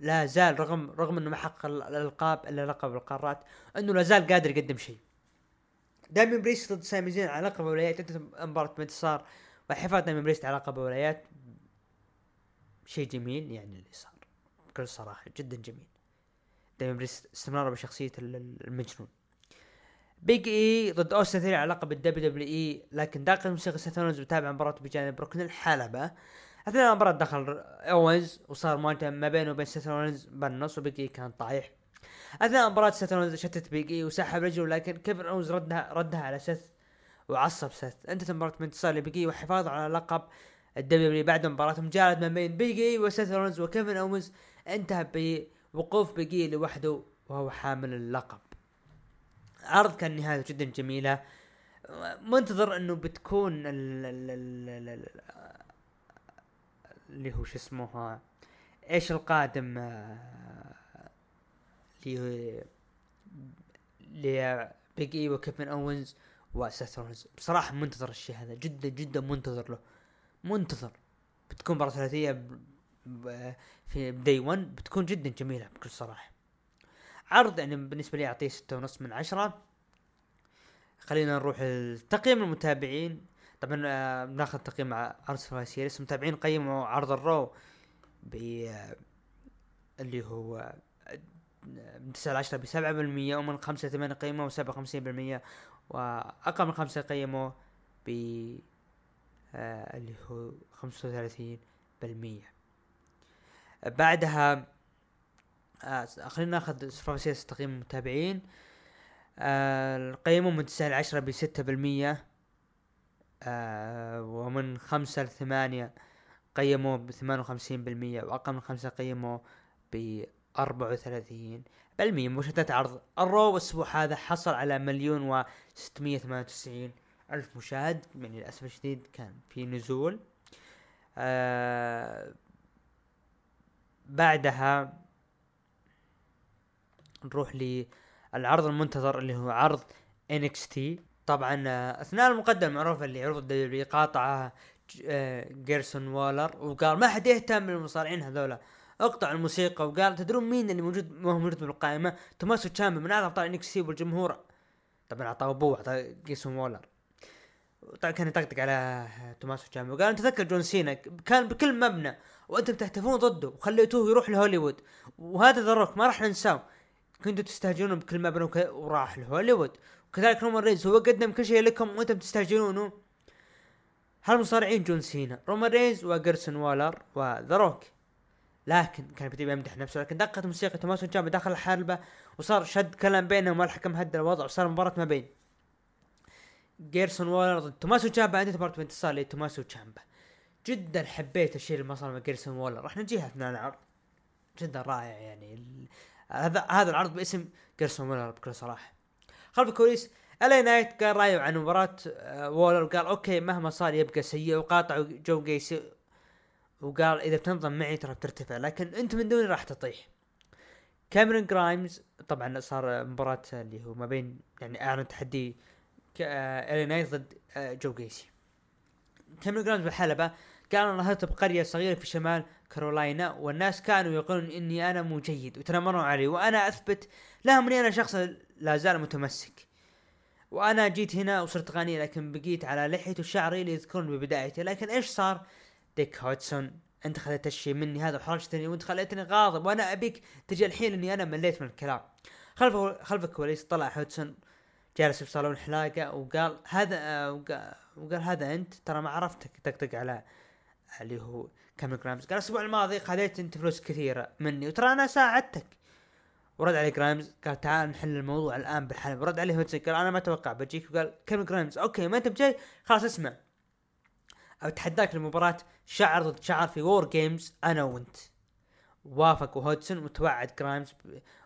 لا زال رغم رغم إنه ما حقق الألقاب إلا لقب القارات إنه لا زال قادر يقدم شيء. داميان بريست ضد سامي زين على لقب الولايات. انتهت المباراة بانتصار وحفاظ داميان بريست على لقب الولايات. شيء جميل يعني اللي صار. بكل صراحة جدا جميل. داميان استمرار بشخصية المجنون. بيج إي ضد اوستن ثيري على لقب ال WWE لكن دخل موسيقى سيث رولينز بتابع مباراة بجانب ركن الحلبة. أثناء المباراة دخل اوينز وصار مواجهة ما بينه وبين رولينز بالنص وبيجي كان طايح. أثناء المباراة سيث رولينز شتت بيجي وسحب رجله لكن كيفن اوينز ردها ردها على سيث وعصب سيث انتهت المباراة بانتصار لبيجي وحفاظ على لقب ال W بعد مباراة مجالدة ما بين بيجي وسيث رولينز وكيفن اوينز انتهى بوقوف بيجي لوحده وهو حامل اللقب. عرض كان نهايته جدا جميلة. منتظر أنه بتكون ال اللي هو شو اسمه إيش القادم آه، اللي هو بيج اي وكيفن أوينز وسيث بصراحة منتظر الشيء هذا جدا جدا منتظر له. منتظر. بتكون مباراة ثلاثية في داي 1 بتكون جدا جميلة بكل صراحة. عرض يعني بالنسبة لي أعطيه ستة ونص من عشرة. خلينا نروح لتقييم المتابعين. طبعا آه، بناخذ تقييم عرض Survivor Series المتابعين قيموا عرض ال Raw ب آه، اللي هو من 9 ل 10 ب 7% ومن 5 ل 8 قيموا 57% وأقل من 5 قيموا ب آه اللي هو 35% بعدها آه خلينا ناخذ Series تقييم المتابعين. آه قيموا من 9 ل 10 ب 6% آه ومن 5 ل 8 قيموا ب 58% وأقل من 5 قيموا ب 34 بالمية. مشاهدات عرض ال Raw الأسبوع هذا حصل على مليون و 698 ألف مشاهد. يعني للأسف الشديد كان في نزول. آه بعدها نروح للعرض المنتظر اللي هو عرض NXT طبعا آه، أثناء المقدمة المعروفه اللي عرض الدبليو قاطعها آه، جيرسون والر وقال ما حد يهتم بالمصارعين هذولا اقطع الموسيقى وقال تدرون مين اللي موجود ما هو موجود بالقائمة؟ توماسو تشامبا من أعظم أبطال NXT والجمهور. طبعا أعطاه boo أعطاه جيرسون وولر. طبعا كان يطقطق على توماسو تشامبا وقال أنت تذكر جون سينا؟ كان بكل مبنى وأنتم تهتفون ضده وخليتوه يروح لهوليوود. وهذا ذا روك ما راح ننساه. كنتوا تستهجنون بكل مبنى وك... وراح لهوليوود. وكذلك رومان رينز هو قدم كل شيء لكم وأنتم تستهجنونه. هالمصارعين جون سينا؟ رومان رينز وجيرسون وولر وذا روك. لكن كان بدي يمدح نفسه لكن دقت موسيقى توماسو تشامبا داخل الحلبة وصار شد كلام بينهم والحكم هدى الوضع وصار مباراة ما بين. جيرسون وولر ضد توماسو تشامبا انتهت مباراة بانتصار لتوماسو تشامبا جدا حبيت الشيء اللي صار مع جيرسون وولر. راح نجيها أثناء العرض. جدا رائع يعني. هذا هذا العرض باسم جيرسون وولر بكل صراحة. خلف الكواليس LA نايت قال رأيه عن مباراة آه، وولر وقال أوكي مهما صار يبقى سيء وقاطع جو جيسي وقال إذا بتنضم معي ترى بترتفع لكن أنت من دوني راح تطيح. كاميرون جرايمز طبعا صار مباراة اللي هو ما بين يعني أعلن تحدي آه، LA نايت ضد آه، جو جيسي كاميرون جرايمز بالحلبة قال أنا نهضت بقرية صغيرة في شمال كارولاينا والناس كانوا يقولون إني أنا مو جيد ويتنمرون علي وأنا أثبت لهم إني أنا شخص لا زال متمسك. وأنا جيت هنا وصرت غني لكن بقيت على لحية وشعري اللي يذكرون ببدايتي لكن إيش صار؟ ديوك هودسون أنت خليت الشيء مني هذا وحرجتني وأنت خليتني غاضب وأنا أبيك تجي الحين إني أنا مليت من الكلام. خلف خلف الكواليس طلع هودسون جالس في صالون حلاقة وقال هذا وقال, هذا أنت؟ ترى ما عرفتك. طقطق على اللي هو كاميرون جرايمز قال الأسبوع الماضي خذيت أنت فلوس كثيرة مني وترى أنا ساعدتك. ورد عليه جرايمز قال تعال نحل الموضوع الآن بالحلبة. ورد عليه هودسون قال أنا ما أتوقع بجيك. وقال كاميرون جرايمز أوكي ما أنت بجاي؟ خلاص اسمع. اتحداك لمباراة شعر ضد شعر في WarGames أنا وأنت. وافق هودسون وتوعد جرايمز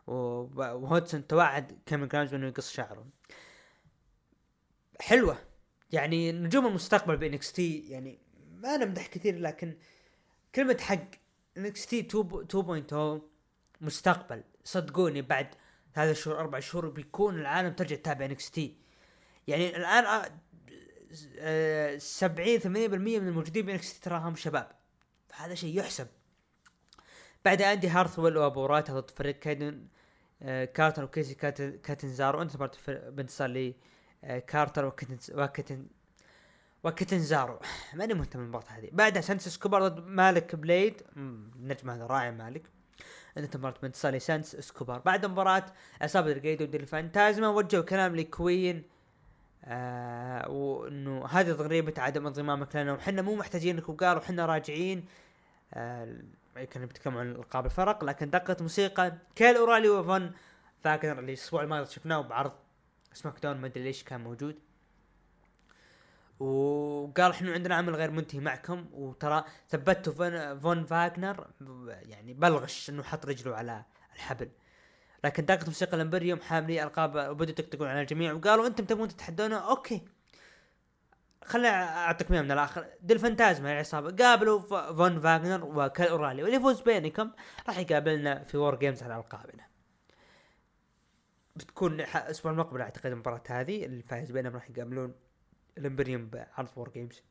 وهودسون توعد كاميرون جرايمز بأنه يقص شعره. حلوة. يعني نجوم المستقبل ب NXT يعني ما نمدح كثير لكن كلمة حق NXT 2.0 مستقبل صدقوني بعد ثلاث شهور أربع شهور بيكون العالم ترجع تتابع NXT. يعني الآن 70 80% من الموجودين ب NXT تراهم شباب. فهذا شيء يحسب. بعد اندي هارتويل وبيروتا ضد فريق كايدن آه، كارتر وكيسي كاتنزارو. انتهت بانتصار لي آه، كارتر وكتن وكاتنزارو ماني مهتم بالمباراة هذه. بعدها سانتوس اسكوبار ضد مالك بليد. النجم هذا رائع مالك. انتهت مباراة بانتصار لسانتوس اسكوبار بعد مباراة عصابة ليغادو ديل فانتازما. وجهوا كلام لكوين آه وإنه هذه ضريبة عدم انضمامك لنا وحنا مو محتاجينك وقالوا حنا راجعين. كانوا بيتكلموا عن ألقاب الفرق لكن دقت موسيقى كايل اورايلي وفون فاغنر اللي الأسبوع الماضي شفناه بعرض SmackDown ما أدري ليش كان موجود. وقال إحنا عندنا عمل غير منتهي معكم وترى ثبتوا فون, فون فاغنر يعني بالغش إنه حط رجله على الحبل. لكن دقت موسيقى الإمبريوم حاملي ألقاب وبدوا يطقطقون على الجميع وقالوا أنتم تبون تتحدونا أوكي. خليني اعطيك من الآخر. ديل فانتازما العصابه قابلوا فون فاغنر وكايل اورايلي واللي يفوز بينكم راح يقابلنا في WarGames على ألقابنا. بتكون الأسبوع المقبل أعتقد المباراة هذه. الفائز بينهم راح يقابلون الإمبريوم بعرض WarGames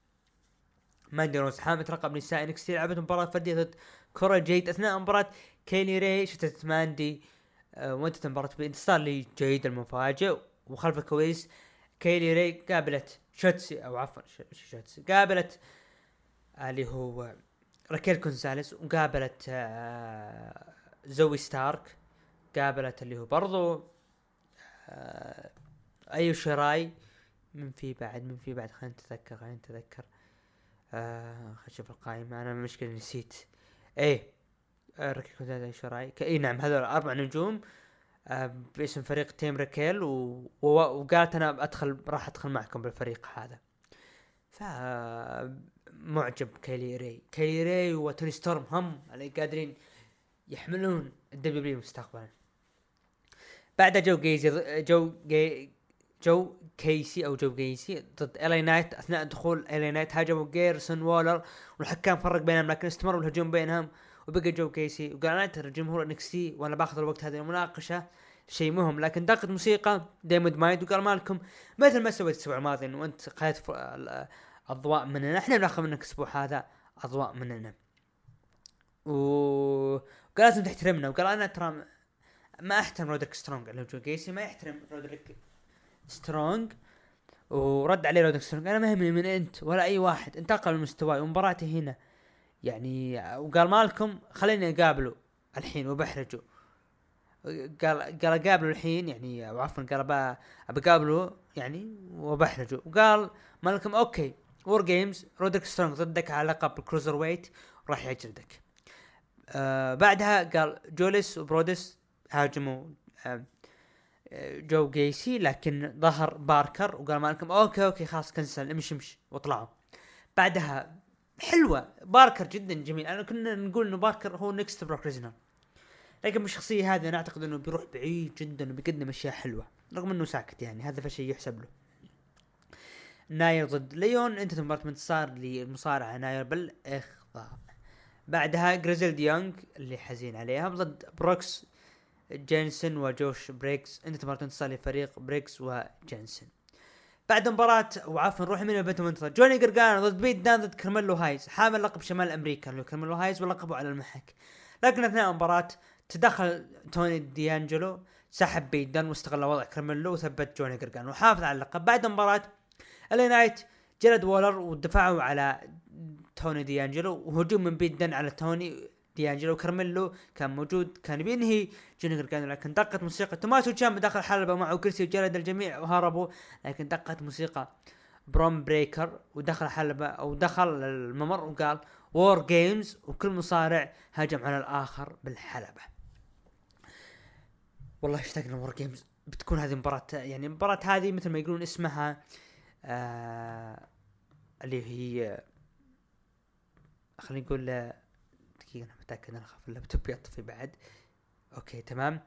ماندي روز حاملة لقب نساء NXT لعبت مباراة فردية ضد كورا جيد أثناء مباراة كيلي ري شتت ماندي آه، وانتهت المباراة بإنتصار لجيد المفاجئ. وخلف الكواليس كيلي ري قابلت شوتسي أو عفوا شوتسي قابلت آه، اللي هو راكيل كونزاليس وقابلت آه، زوي ستارك. قابلت اللي هو برضو آه، أيو شراي من في بعد من في بعد خلينا نتذكر خلينا نتذكر. آه نشوف القائمة. أنا مشكلة نسيت. إيه راكيل كونزاليس أيو شراي إي نعم هذول أربع نجوم. آه باسم فريق team راكيل و... و... وقالت أنا ادخل راح أدخل معكم بالفريق هذا. ف معجب كيلي ري. كيلي ري وتوني ستورم هم اللي قادرين يحملون الدبليو مستقبلا. بعدها جو جيزي جو جي جو كيسي أو جو جيسي ضد الي نايت أثناء دخول الي نايت هاجموا جيرسون وولر والحكام فرق بينهم لكن إستمر الهجوم بينهم. وبقى جو كيسي. وقال أنا ترى جمهور انكس تي وأنا باخذ الوقت هذه المناقشه شيء مهم. لكن دقت موسيقى ديمود مايد وقال مالكم مثل ما سويت الأسبوع الماضي إنه أنت ال- اضواء مننا. إحنا بناخذ منك الأسبوع هذا أضواء مننا. و قال لازم تحترمنا. وقال أنا ترى ما أحترم رودريك سترونج اللي هو جو جيسي ما يحترم رودريك سترونج ورد عليه رودريك سترونج أنا ما يهمني من أنت ولا أي واحد. انتقل من مستواي. ومباراتي هنا. يعني وقال مالكم خليني أقابله الحين وبحرجه. قال قال أقابله الحين يعني عفوا قال بقابله يعني وبحرجه. وقال مالكم okay War Games رودريك سترونج ضدك على لقب ال cruiserweight راح يجلدك آه بعدها قال جوليس وبرودس هاجموا آه، جو جيسي لكن ظهر باركر وقال مالكم okay okay خلاص cancel امشي امشي واطلعوا. بعدها حلوة. باركر جدا جميل. أنا كنا نقول إنه باركر هو next Brock Lesnar لكن بالشخصية هذه أنا أعتقد إنه بيروح بعيد جدا وبيقدم أشياء حلوة. رغم إنه ساكت يعني. هذا فشي يحسب له. ناير ضد ليون. انتهت مباراة بانتصار للمصارعة ناير بالاخضاع بعدها Grizzled Young اللي حزين عليها ضد بروكس جينسون وجوش بريكس انتهت مباراة انتصار لفريق بريكس وجينسون بعد مباراة وعفوا نروح من البيت المنتظر جوني قرقانا ضد بيت دان ضد كارميلو هايز. حامل لقب شمال أمريكا اللي هو كارميلو هايز ولقبه على المحك. لكن أثناء المباراة تدخل توني ديانجلو سحب بيت دان واستغل وضع كارميلو وثبت جوني قرقانا وحافظ على اللقب. بعد المباراة LA Knight جلد وولر ودفعوا على توني ديانجلو وهجوم من بيت دان على توني ديانجلو كارميلو كان موجود كان بينهي جوني قرقانا لكن دقت موسيقى. توماسو تشامبا دخل الحلبة معه كرسي وجلد الجميع وهربوا لكن دقت موسيقى بروم بريكر ودخل الحلبة أو دخل الممر وقال War Games وكل مصارع هجم على الآخر بالحلبة. والله اشتقنا War Games بتكون هذه مباراة يعني المباراة هذه مثل ما يقولون اسمها آه اللي هي خلينا نقول دقيقة أنا متأكد أنا اخاف اللابتوب يطفي بعد. okay تمام.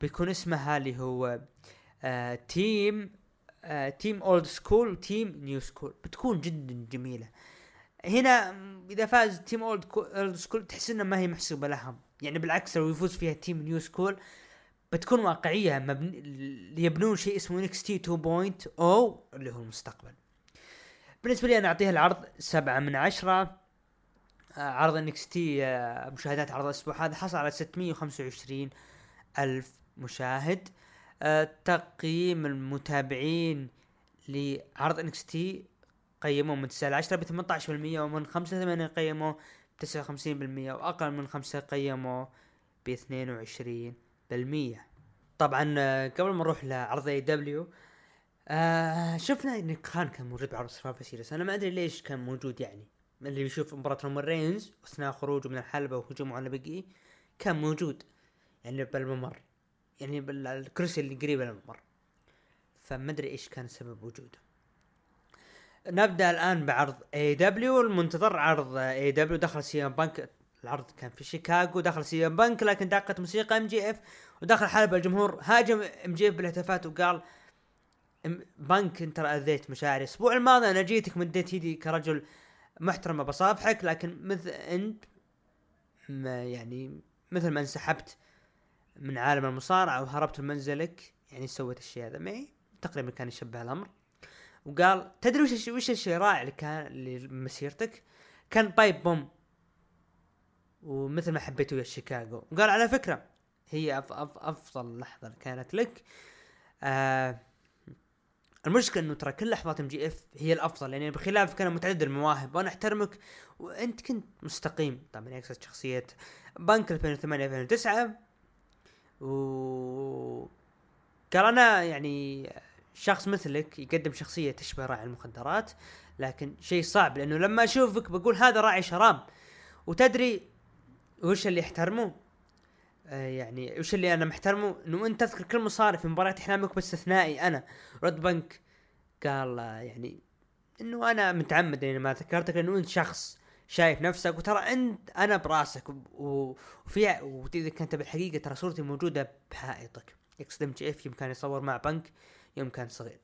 بيكون اسمها اللي هو آه team آه team old school و team new school بتكون جدا جميلة. هنا إذا فاز team old old school تحس انها ما هي محسوبة لهم. يعني بالعكس لو يفوز فيها team new school بتكون واقعية. مبني يبنون شيء اسمه NXT 2.0 اللي هو المستقبل. بالنسبة لي أنا أعطيها العرض سبعة من عشرة. عرض NXT مشاهدات عرض الأسبوع هذا حصل على 625 ألف مشاهد. آه، تقييم المتابعين لعرض NXT قيموه من 9 ل 10 ب 18% ومن 5 ل 8 قيموه ب 59% وأقل من 5 قيموه ب 22% طبعا آه، قبل ما نروح لعرض AEW آه شفنا إن خان كان موجود بعرض Survivor Series أنا ما أدري ليش كان موجود يعني. اللي يشوف مباراة رومان رينز اثناء خروجه من الحلبة وهجومه على Big E كان موجود يعني بالممر يعني بالكرسي اللي قريب الممر فما أدري إيش كان سبب وجوده. نبدأ الآن بعرض AEW المنتظر عرض AEW دخل CM Punk. العرض كان في شيكاغو دخل CM Punk لكن دقت موسيقى MJF ودخل حلبة الجمهور هاجم MJF بالهتافات وقال بانك انت اذيت مشاعري. الأسبوع الماضي أنا جيتك مديت يدي كرجل محترم بصافحك لكن مثل أنت ما يعني مثل ما انسحبت من عالم المصارعة وهربت من منزلك يعني سويت الشيء هذا. معي تقريبا كان يشبه الأمر. وقال تدري وش وش الشيء الرائع اللي كان اللي مسيرتك؟ كان pipe bomb ومثل ما حبيت ويا شيكاغو. وقال على فكرة هي أف أف أفضل لحظة كانت لك آه المشكلة إنه ترى كل لحظات MJF هي الأفضل يعني بخلاف كان متعدد المواهب. وأنا أحترمك وأنت كنت مستقيم. طبعا يقصد شخصية بنك 2008 2009 و قال أنا يعني شخص مثلك يقدم شخصية تشبه راعي المخدرات لكن شيء صعب لأنه لما أشوفك بقول هذا راعي شراب. وتدري وش اللي احترمه آه يعني وش اللي أنا محترمه؟ إنه أنت تذكر كل مصاري في مباريات إحلامك باستثنائي أنا رد بنك. قال آه يعني إنه أنا متعمد إني ما ذكرتك لأنه أنت شخص شايف نفسك. وترى أنت أنا برأسك. وفي واذا كنت بالحقيقة ترى صورتي موجودة بحائطك. يقصد MJF يوم كان يصور مع بنك يوم كان صغير.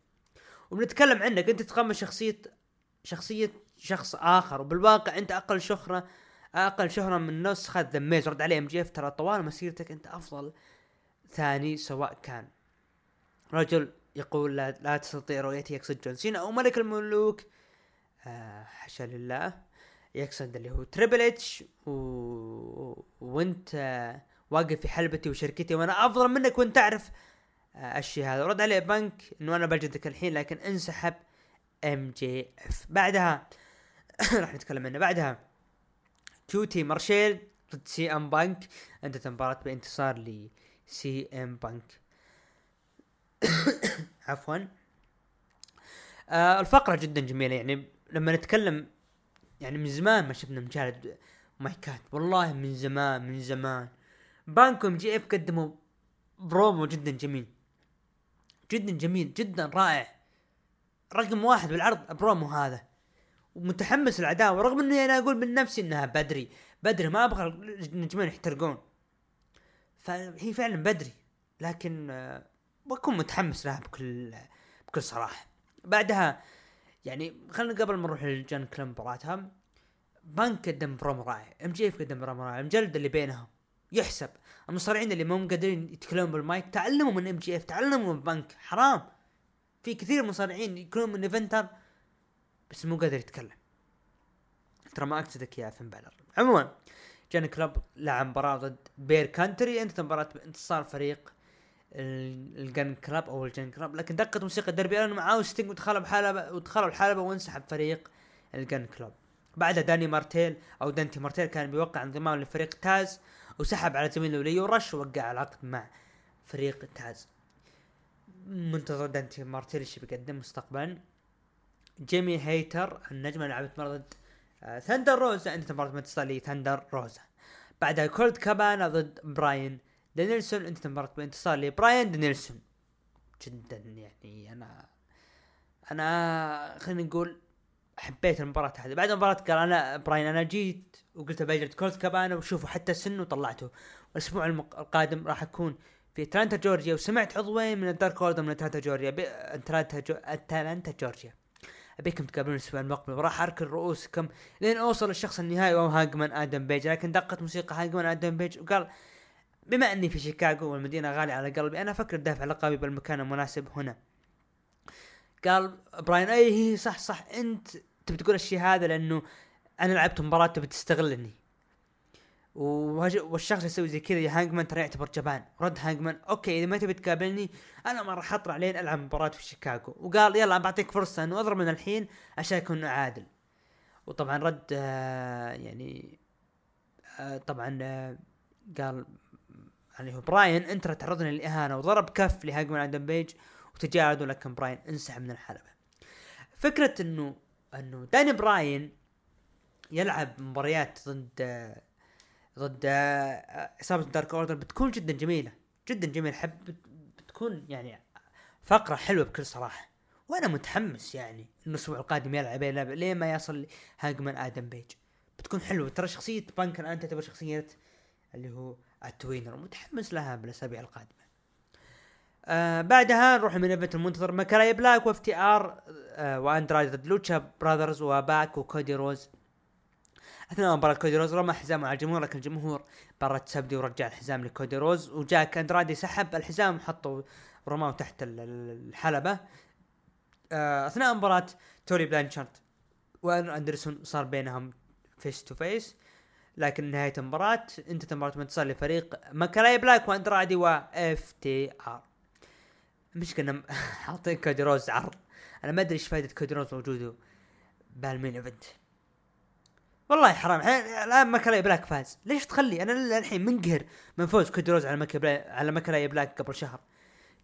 وبنتكلم عنك. أنت تتقمص شخصية شخصية شخص آخر. وبالواقع أنت أقل شهرة أقل شهره من نسخه The Miz رد عليه MJF ترى طوال مسيرتك أنت أفضل. ثاني سواء كان رجل يقول لا, لا تستطيع رؤيتي يقصد جون سينا أو ملك الملوك. آه حاشا لله. يقصد اللي هو Triple H و... وانت واقف في حلبتي وشركتي وأنا أفضل منك وأنت تعرف آه الشيء هذا. رد عليه بنك إنه أنا بجلدك الحين لكن انسحب MJF. بعدها *coughs* راح نتكلم عنه. بعدها كيوتي مارشيل ضد CM Punk. انتهت المباراة بانتصار ل CM Punk. *coughs* عفوا. آه الفقرة جدا جميلة. يعني لما نتكلم يعني من زمان ما شفنا مجالد مايكات. والله من زمان من زمان. بانكو ام جي إف قدموا برومو جدا جميل. جدا جميل جدا رائع. رقم واحد بالعرض برومو هذا. ومتحمس العداوه رغم إني أنا أقول من نفسي إنها بدري. بدري ما أبغى النجمين يحترقون. فهي فعلا بدري لكن آه، بكون متحمس لها بكل بكل صراحة. بعدها يعني خلينا قبل ما نروح لل Gunn Club مباراتها بانك قدم برومو رائع. MJF قدم برومو رائع. المجلد اللي بينهم يحسب. المصارعين اللي مو قادرين يتكلمون بالمايك تعلموا من MJF تعلموا من بانك. حرام. في كثير مصارعين يكونون main eventer بس مو قادر يتكلم. ترى ما اقصدك يا فين بالر. عموما Gunn Club لعب مباراة ضد Bear Country انتهت مباراة بانتصار فريق ال Gunn Club أو ال Gunn Club. لكن دقت موسيقى ديربي الن معاه ستينج ودخلوا بحلبة ودخلوا الحلبة وانسحب فريق ال Gunn Club بعدها داني مارتن أو دانتي مارتن كان بيوقع انضمام لفريق تاز وسحب على زميله ليو رش ووقع العقد مع فريق تاز. منتظر دانتي مارتن إيش بيقدم مستقبلا. جيمي هيتر النجم اللي لعبت مرة ضد آه ثندر روزا. عندها مباراة متصلة لثندر روزا. بعدها كولد كابانا ضد براين دانيلسون. انتهت مباراة بانتصار لبراين دانيلسون. جدا يعني أنا أنا خلينا نقول حبيت المباراة هذه. بعد المباراة قال أنا براين أنا جيت وقلت بجلد كولد كابانا وشوفوا حتى سنه وطلعته. الأسبوع القادم راح أكون في أتلانتا جورجيا. وسمعت عضوين من ال Dark Order من أتلانتا جورجيا أتلانتا جو... أتلانتا جورجيا. أبيكم تقابلوني الأسبوع المقبل. وراح اركل رؤوسكم لين أوصل للشخص النهائي وهو هانجمان آدم بيج. لكن دقت موسيقى هانجمان آدم بيج وقال بما أني في شيكاغو والمدينة غالية على قلبي أنا أفكر دافع لقبي بالمكان المناسب هنا. قال براين أي صح صح أنت تبي تقول الشيء هذا لأنه أنا لعبت مباراة تبي تستغلني. والشخص يسوي زي كذا يا هانجمان ترى يعتبر جبان. رد هانجمان OK إذا ما تبي تقابلني أنا ما راح أطلع لين ألعب مباراة في شيكاغو. وقال يلا بعطيك فرصة إنه أضرب من الحين عشان اكون عادل. وطبعا رد آه يعني آه طبعا آه قال يعني هو براين أنت تعرضني للإهانة. وضرب كف لهانجمان آدم بيج وتجاهد ولكن براين انسحب من الحلبة. فكرة إنه إنه داني براين يلعب مباريات ضد آه ضد عصابه Dark Order بتكون جدا جميلة جدا جميلة. حب بتكون يعني فقرة حلوة بكل صراحة. وأنا متحمس يعني إنه الأسبوع القادم يلعب يلعب لين ما يصل هانجمان آدم بيج. بتكون حلوة. ترى شخصية بانك الان تعتبر شخصية اللي هو ال tweener. متحمس لها بالأسابيع القادمة. آه بعدها نروح main event المنتظر. مالاكاي بلاك و FTR آه وأندرادي ضد Lucha Brothers وباك وكودي روز. أثناء مباراة كودي روز رمى حزامه على الجمهور لكن الجمهور برت سبدي ورجع الحزام لكودي روز وجاك أندرادي سحب الحزام وحطه ورماه تحت الحلبة. آه، أثناء مباراة تولي بلانشارد وآرن أندرسون صار بينهم face to face لكن نهاية المباراة انتهت المباراة بانتصار لفريق مالاكاي بلاك وأندرادي و FTR. المشكلة انهم *laughs* حاطين كودي روز عرض. أنا ما أدري إيش فائدة كودي روز وجوده بال main event. والله حرام. الآن مالاكاي بلاك فاز ليش تخلي؟ أنا الحين منقهر من فوز كودي روز على مالاكاي على مالاكاي بلاك قبل شهر.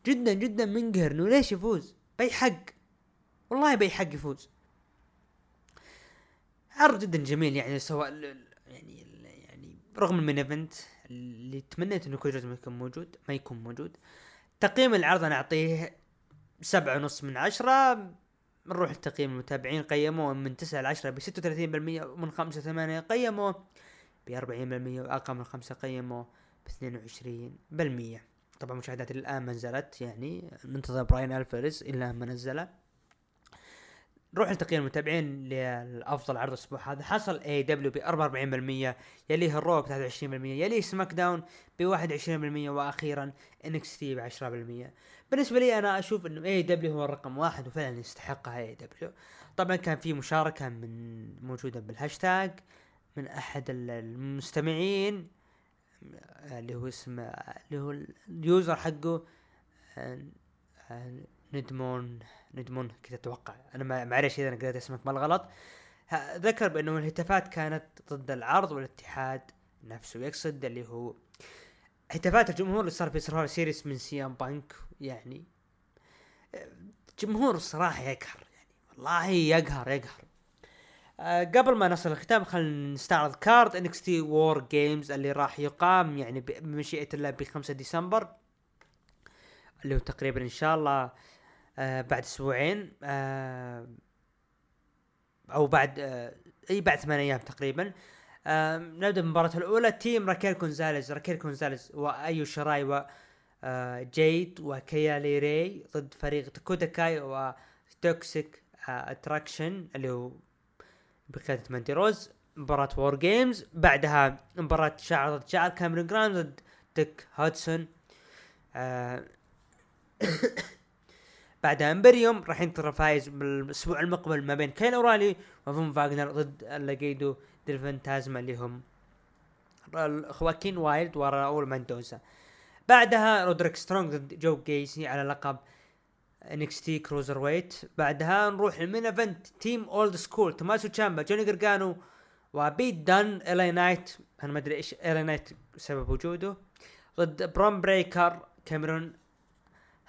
جدا جدا منقهر. إنه ليش يفوز؟ بي حق. والله بي حق يفوز. عرض جدا جميل يعني سواء يعني يعني رغم ال main event اللي تمنيت إنه جزء ما يكون موجود ما يكون موجود. تقييم العرض أنا أعطيه سبعة ونص من عشرة. نروح لتقييم المتابعين قيموه من تسعة لعشرة ب 36% ومن خمسة ثمانية قيموه ب 40% وأقل من خمسة قيموه ب 22% طبعا مشاهدات الآن ما نزلت يعني ننتظر براين ألفاريز إلا ما نزله. نروح لتقييم المتابعين لافضل عرض الأسبوع هذا. حصل AEW ب 44% يليه ال Raw ب 23% يليه SmackDown ب 21% وأخيرا NXT ب 10% بالنسبة لي أنا أشوف إنه AEW هو الرقم واحد وفعلا يستحقها AEW طبعا كان في مشاركة من موجودة بالهاشتاج من أحد المستمعين اللي هو اسمه اللي هو ال user حقه ندمون ندمون كذا أتوقع أنا معلش إذا أنا قريت اسمك بالغلط ذكر بأنه الهتافات كانت ضد العرض والاتحاد نفسه يقصد اللي هو هتافات الجمهور اللي صار في Survivor Series من CM Punk يعني جمهور الصراحه يقهر يعني والله يقهر يقهر. أه قبل ما نصل الختام خلينا نستعرض card NXT WarGames اللي راح يقام يعني بمشيئة الله ب 5 ديسمبر اللي هو تقريبا إن شاء الله آه بعد أسبوعين آه أو بعد آه إي بعد ثمان أيام تقريبا. نبدأ بالمباراة الأولى. team راكيل كونزاليز. راكيل كونزاليز وأيو شيراي و جيد وكاي لي راي ضد فريق داكوتا كاي و Toxic Attraction اللي هو بقيادة ماندي روز. مباراة WarGames. بعدها مباراة شعر ضد شعر كاميرون جرايمز ضد ديك هودسون آه بعدها امبريوم راح ينتظر فايز بالاسبوع المقبل ما بين كايل أورايلي وفون فاغنر ضد ال Legado del اللي هم خواكين وايلد وراول ماندوزا. بعدها رودريك سترونج ضد جو جايسي على لقب NXT cruiserweight بعدها نروح ال main event team old school توماسو تشامبا جوني جارجانو وبيت دان LA Knight. أنا ما أدري إيش LA Knight سبب وجوده. ضد برون بريكر كارميلو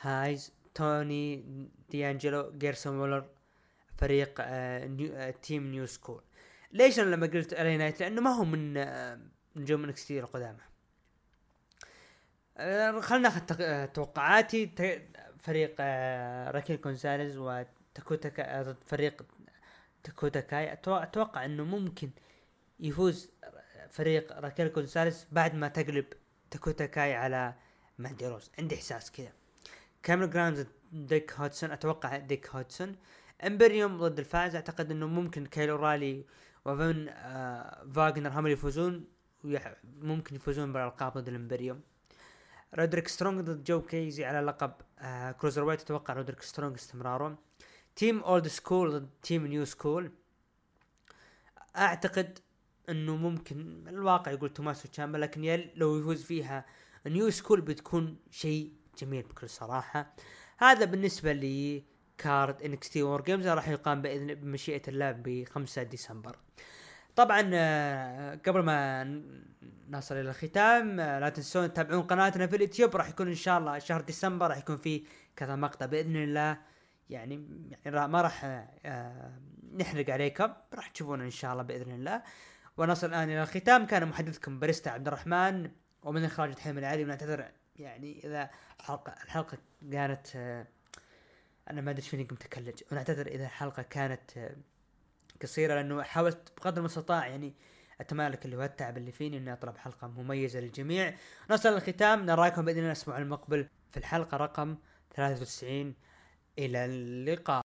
هايز. توني ديانجلو جريسون والر فريق آه new آه team new school. ليش أنا لما قلت LA Knight لأنه ما هو من آه نجوم NXT القدامى. آه خلنا ناخذ آه، توقعاتي. فريق آه راكيل كونساليز وتاكوتا ضد فريق تاكوتا كاي. أتوقع إنه ممكن يفوز فريق راكيل كونساليز بعد ما تقلب تاكوتا كاي على ماندي روز. عندي إحساس كذا. كاميرون جرايمز ديك هودسون أتوقع ديك هودسون إمبريوم ضد الفائز أعتقد إنه ممكن كايل أورايلي وفن آه فاغنر هم اللي يفوزون ممكن يفوزون بالألقاب ضد الإمبريوم. رودريك سترونج ضد جو جايسي على لقب آه cruiserweight. أتوقع رودريك سترونج استمراره. team old school ضد team new school. أعتقد إنه ممكن الواقع يقول توماسو تشامبا لكن لو يفوز فيها new school بتكون شيء جميل بكل صراحة. هذا بالنسبة لي card NXT WarGames راح يقام باذن بمشيئة الله ب 5 ديسمبر. طبعا آه، قبل ما نصل إلى الختام آه، لا تنسون تتابعون قناتنا في اليوتيوب. راح يكون إن شاء الله شهر ديسمبر راح يكون في كذا مقطع بإذن الله. يعني يعني ما راح آه، نحرق عليكم. راح تشوفون إن شاء الله بإذن الله. ونصل الآن إلى الختام. كان محدثكم بريستا عبد الرحمن ومن إخراج دحيم العادي ونعتذر يعني إذا الحلقة الحلقة كانت أنا ما أدري فيني قمت اتكلج ونعتذر إذا الحلقة كانت قصيرة لأنه حاولت بقدر المستطاع يعني أتمالك اللي هو التعب اللي فيني إني أطلب حلقة مميزة للجميع. نصل الختام نراكم بإذن الله الأسبوع المقبل في الحلقة رقم 93 إلى اللقاء.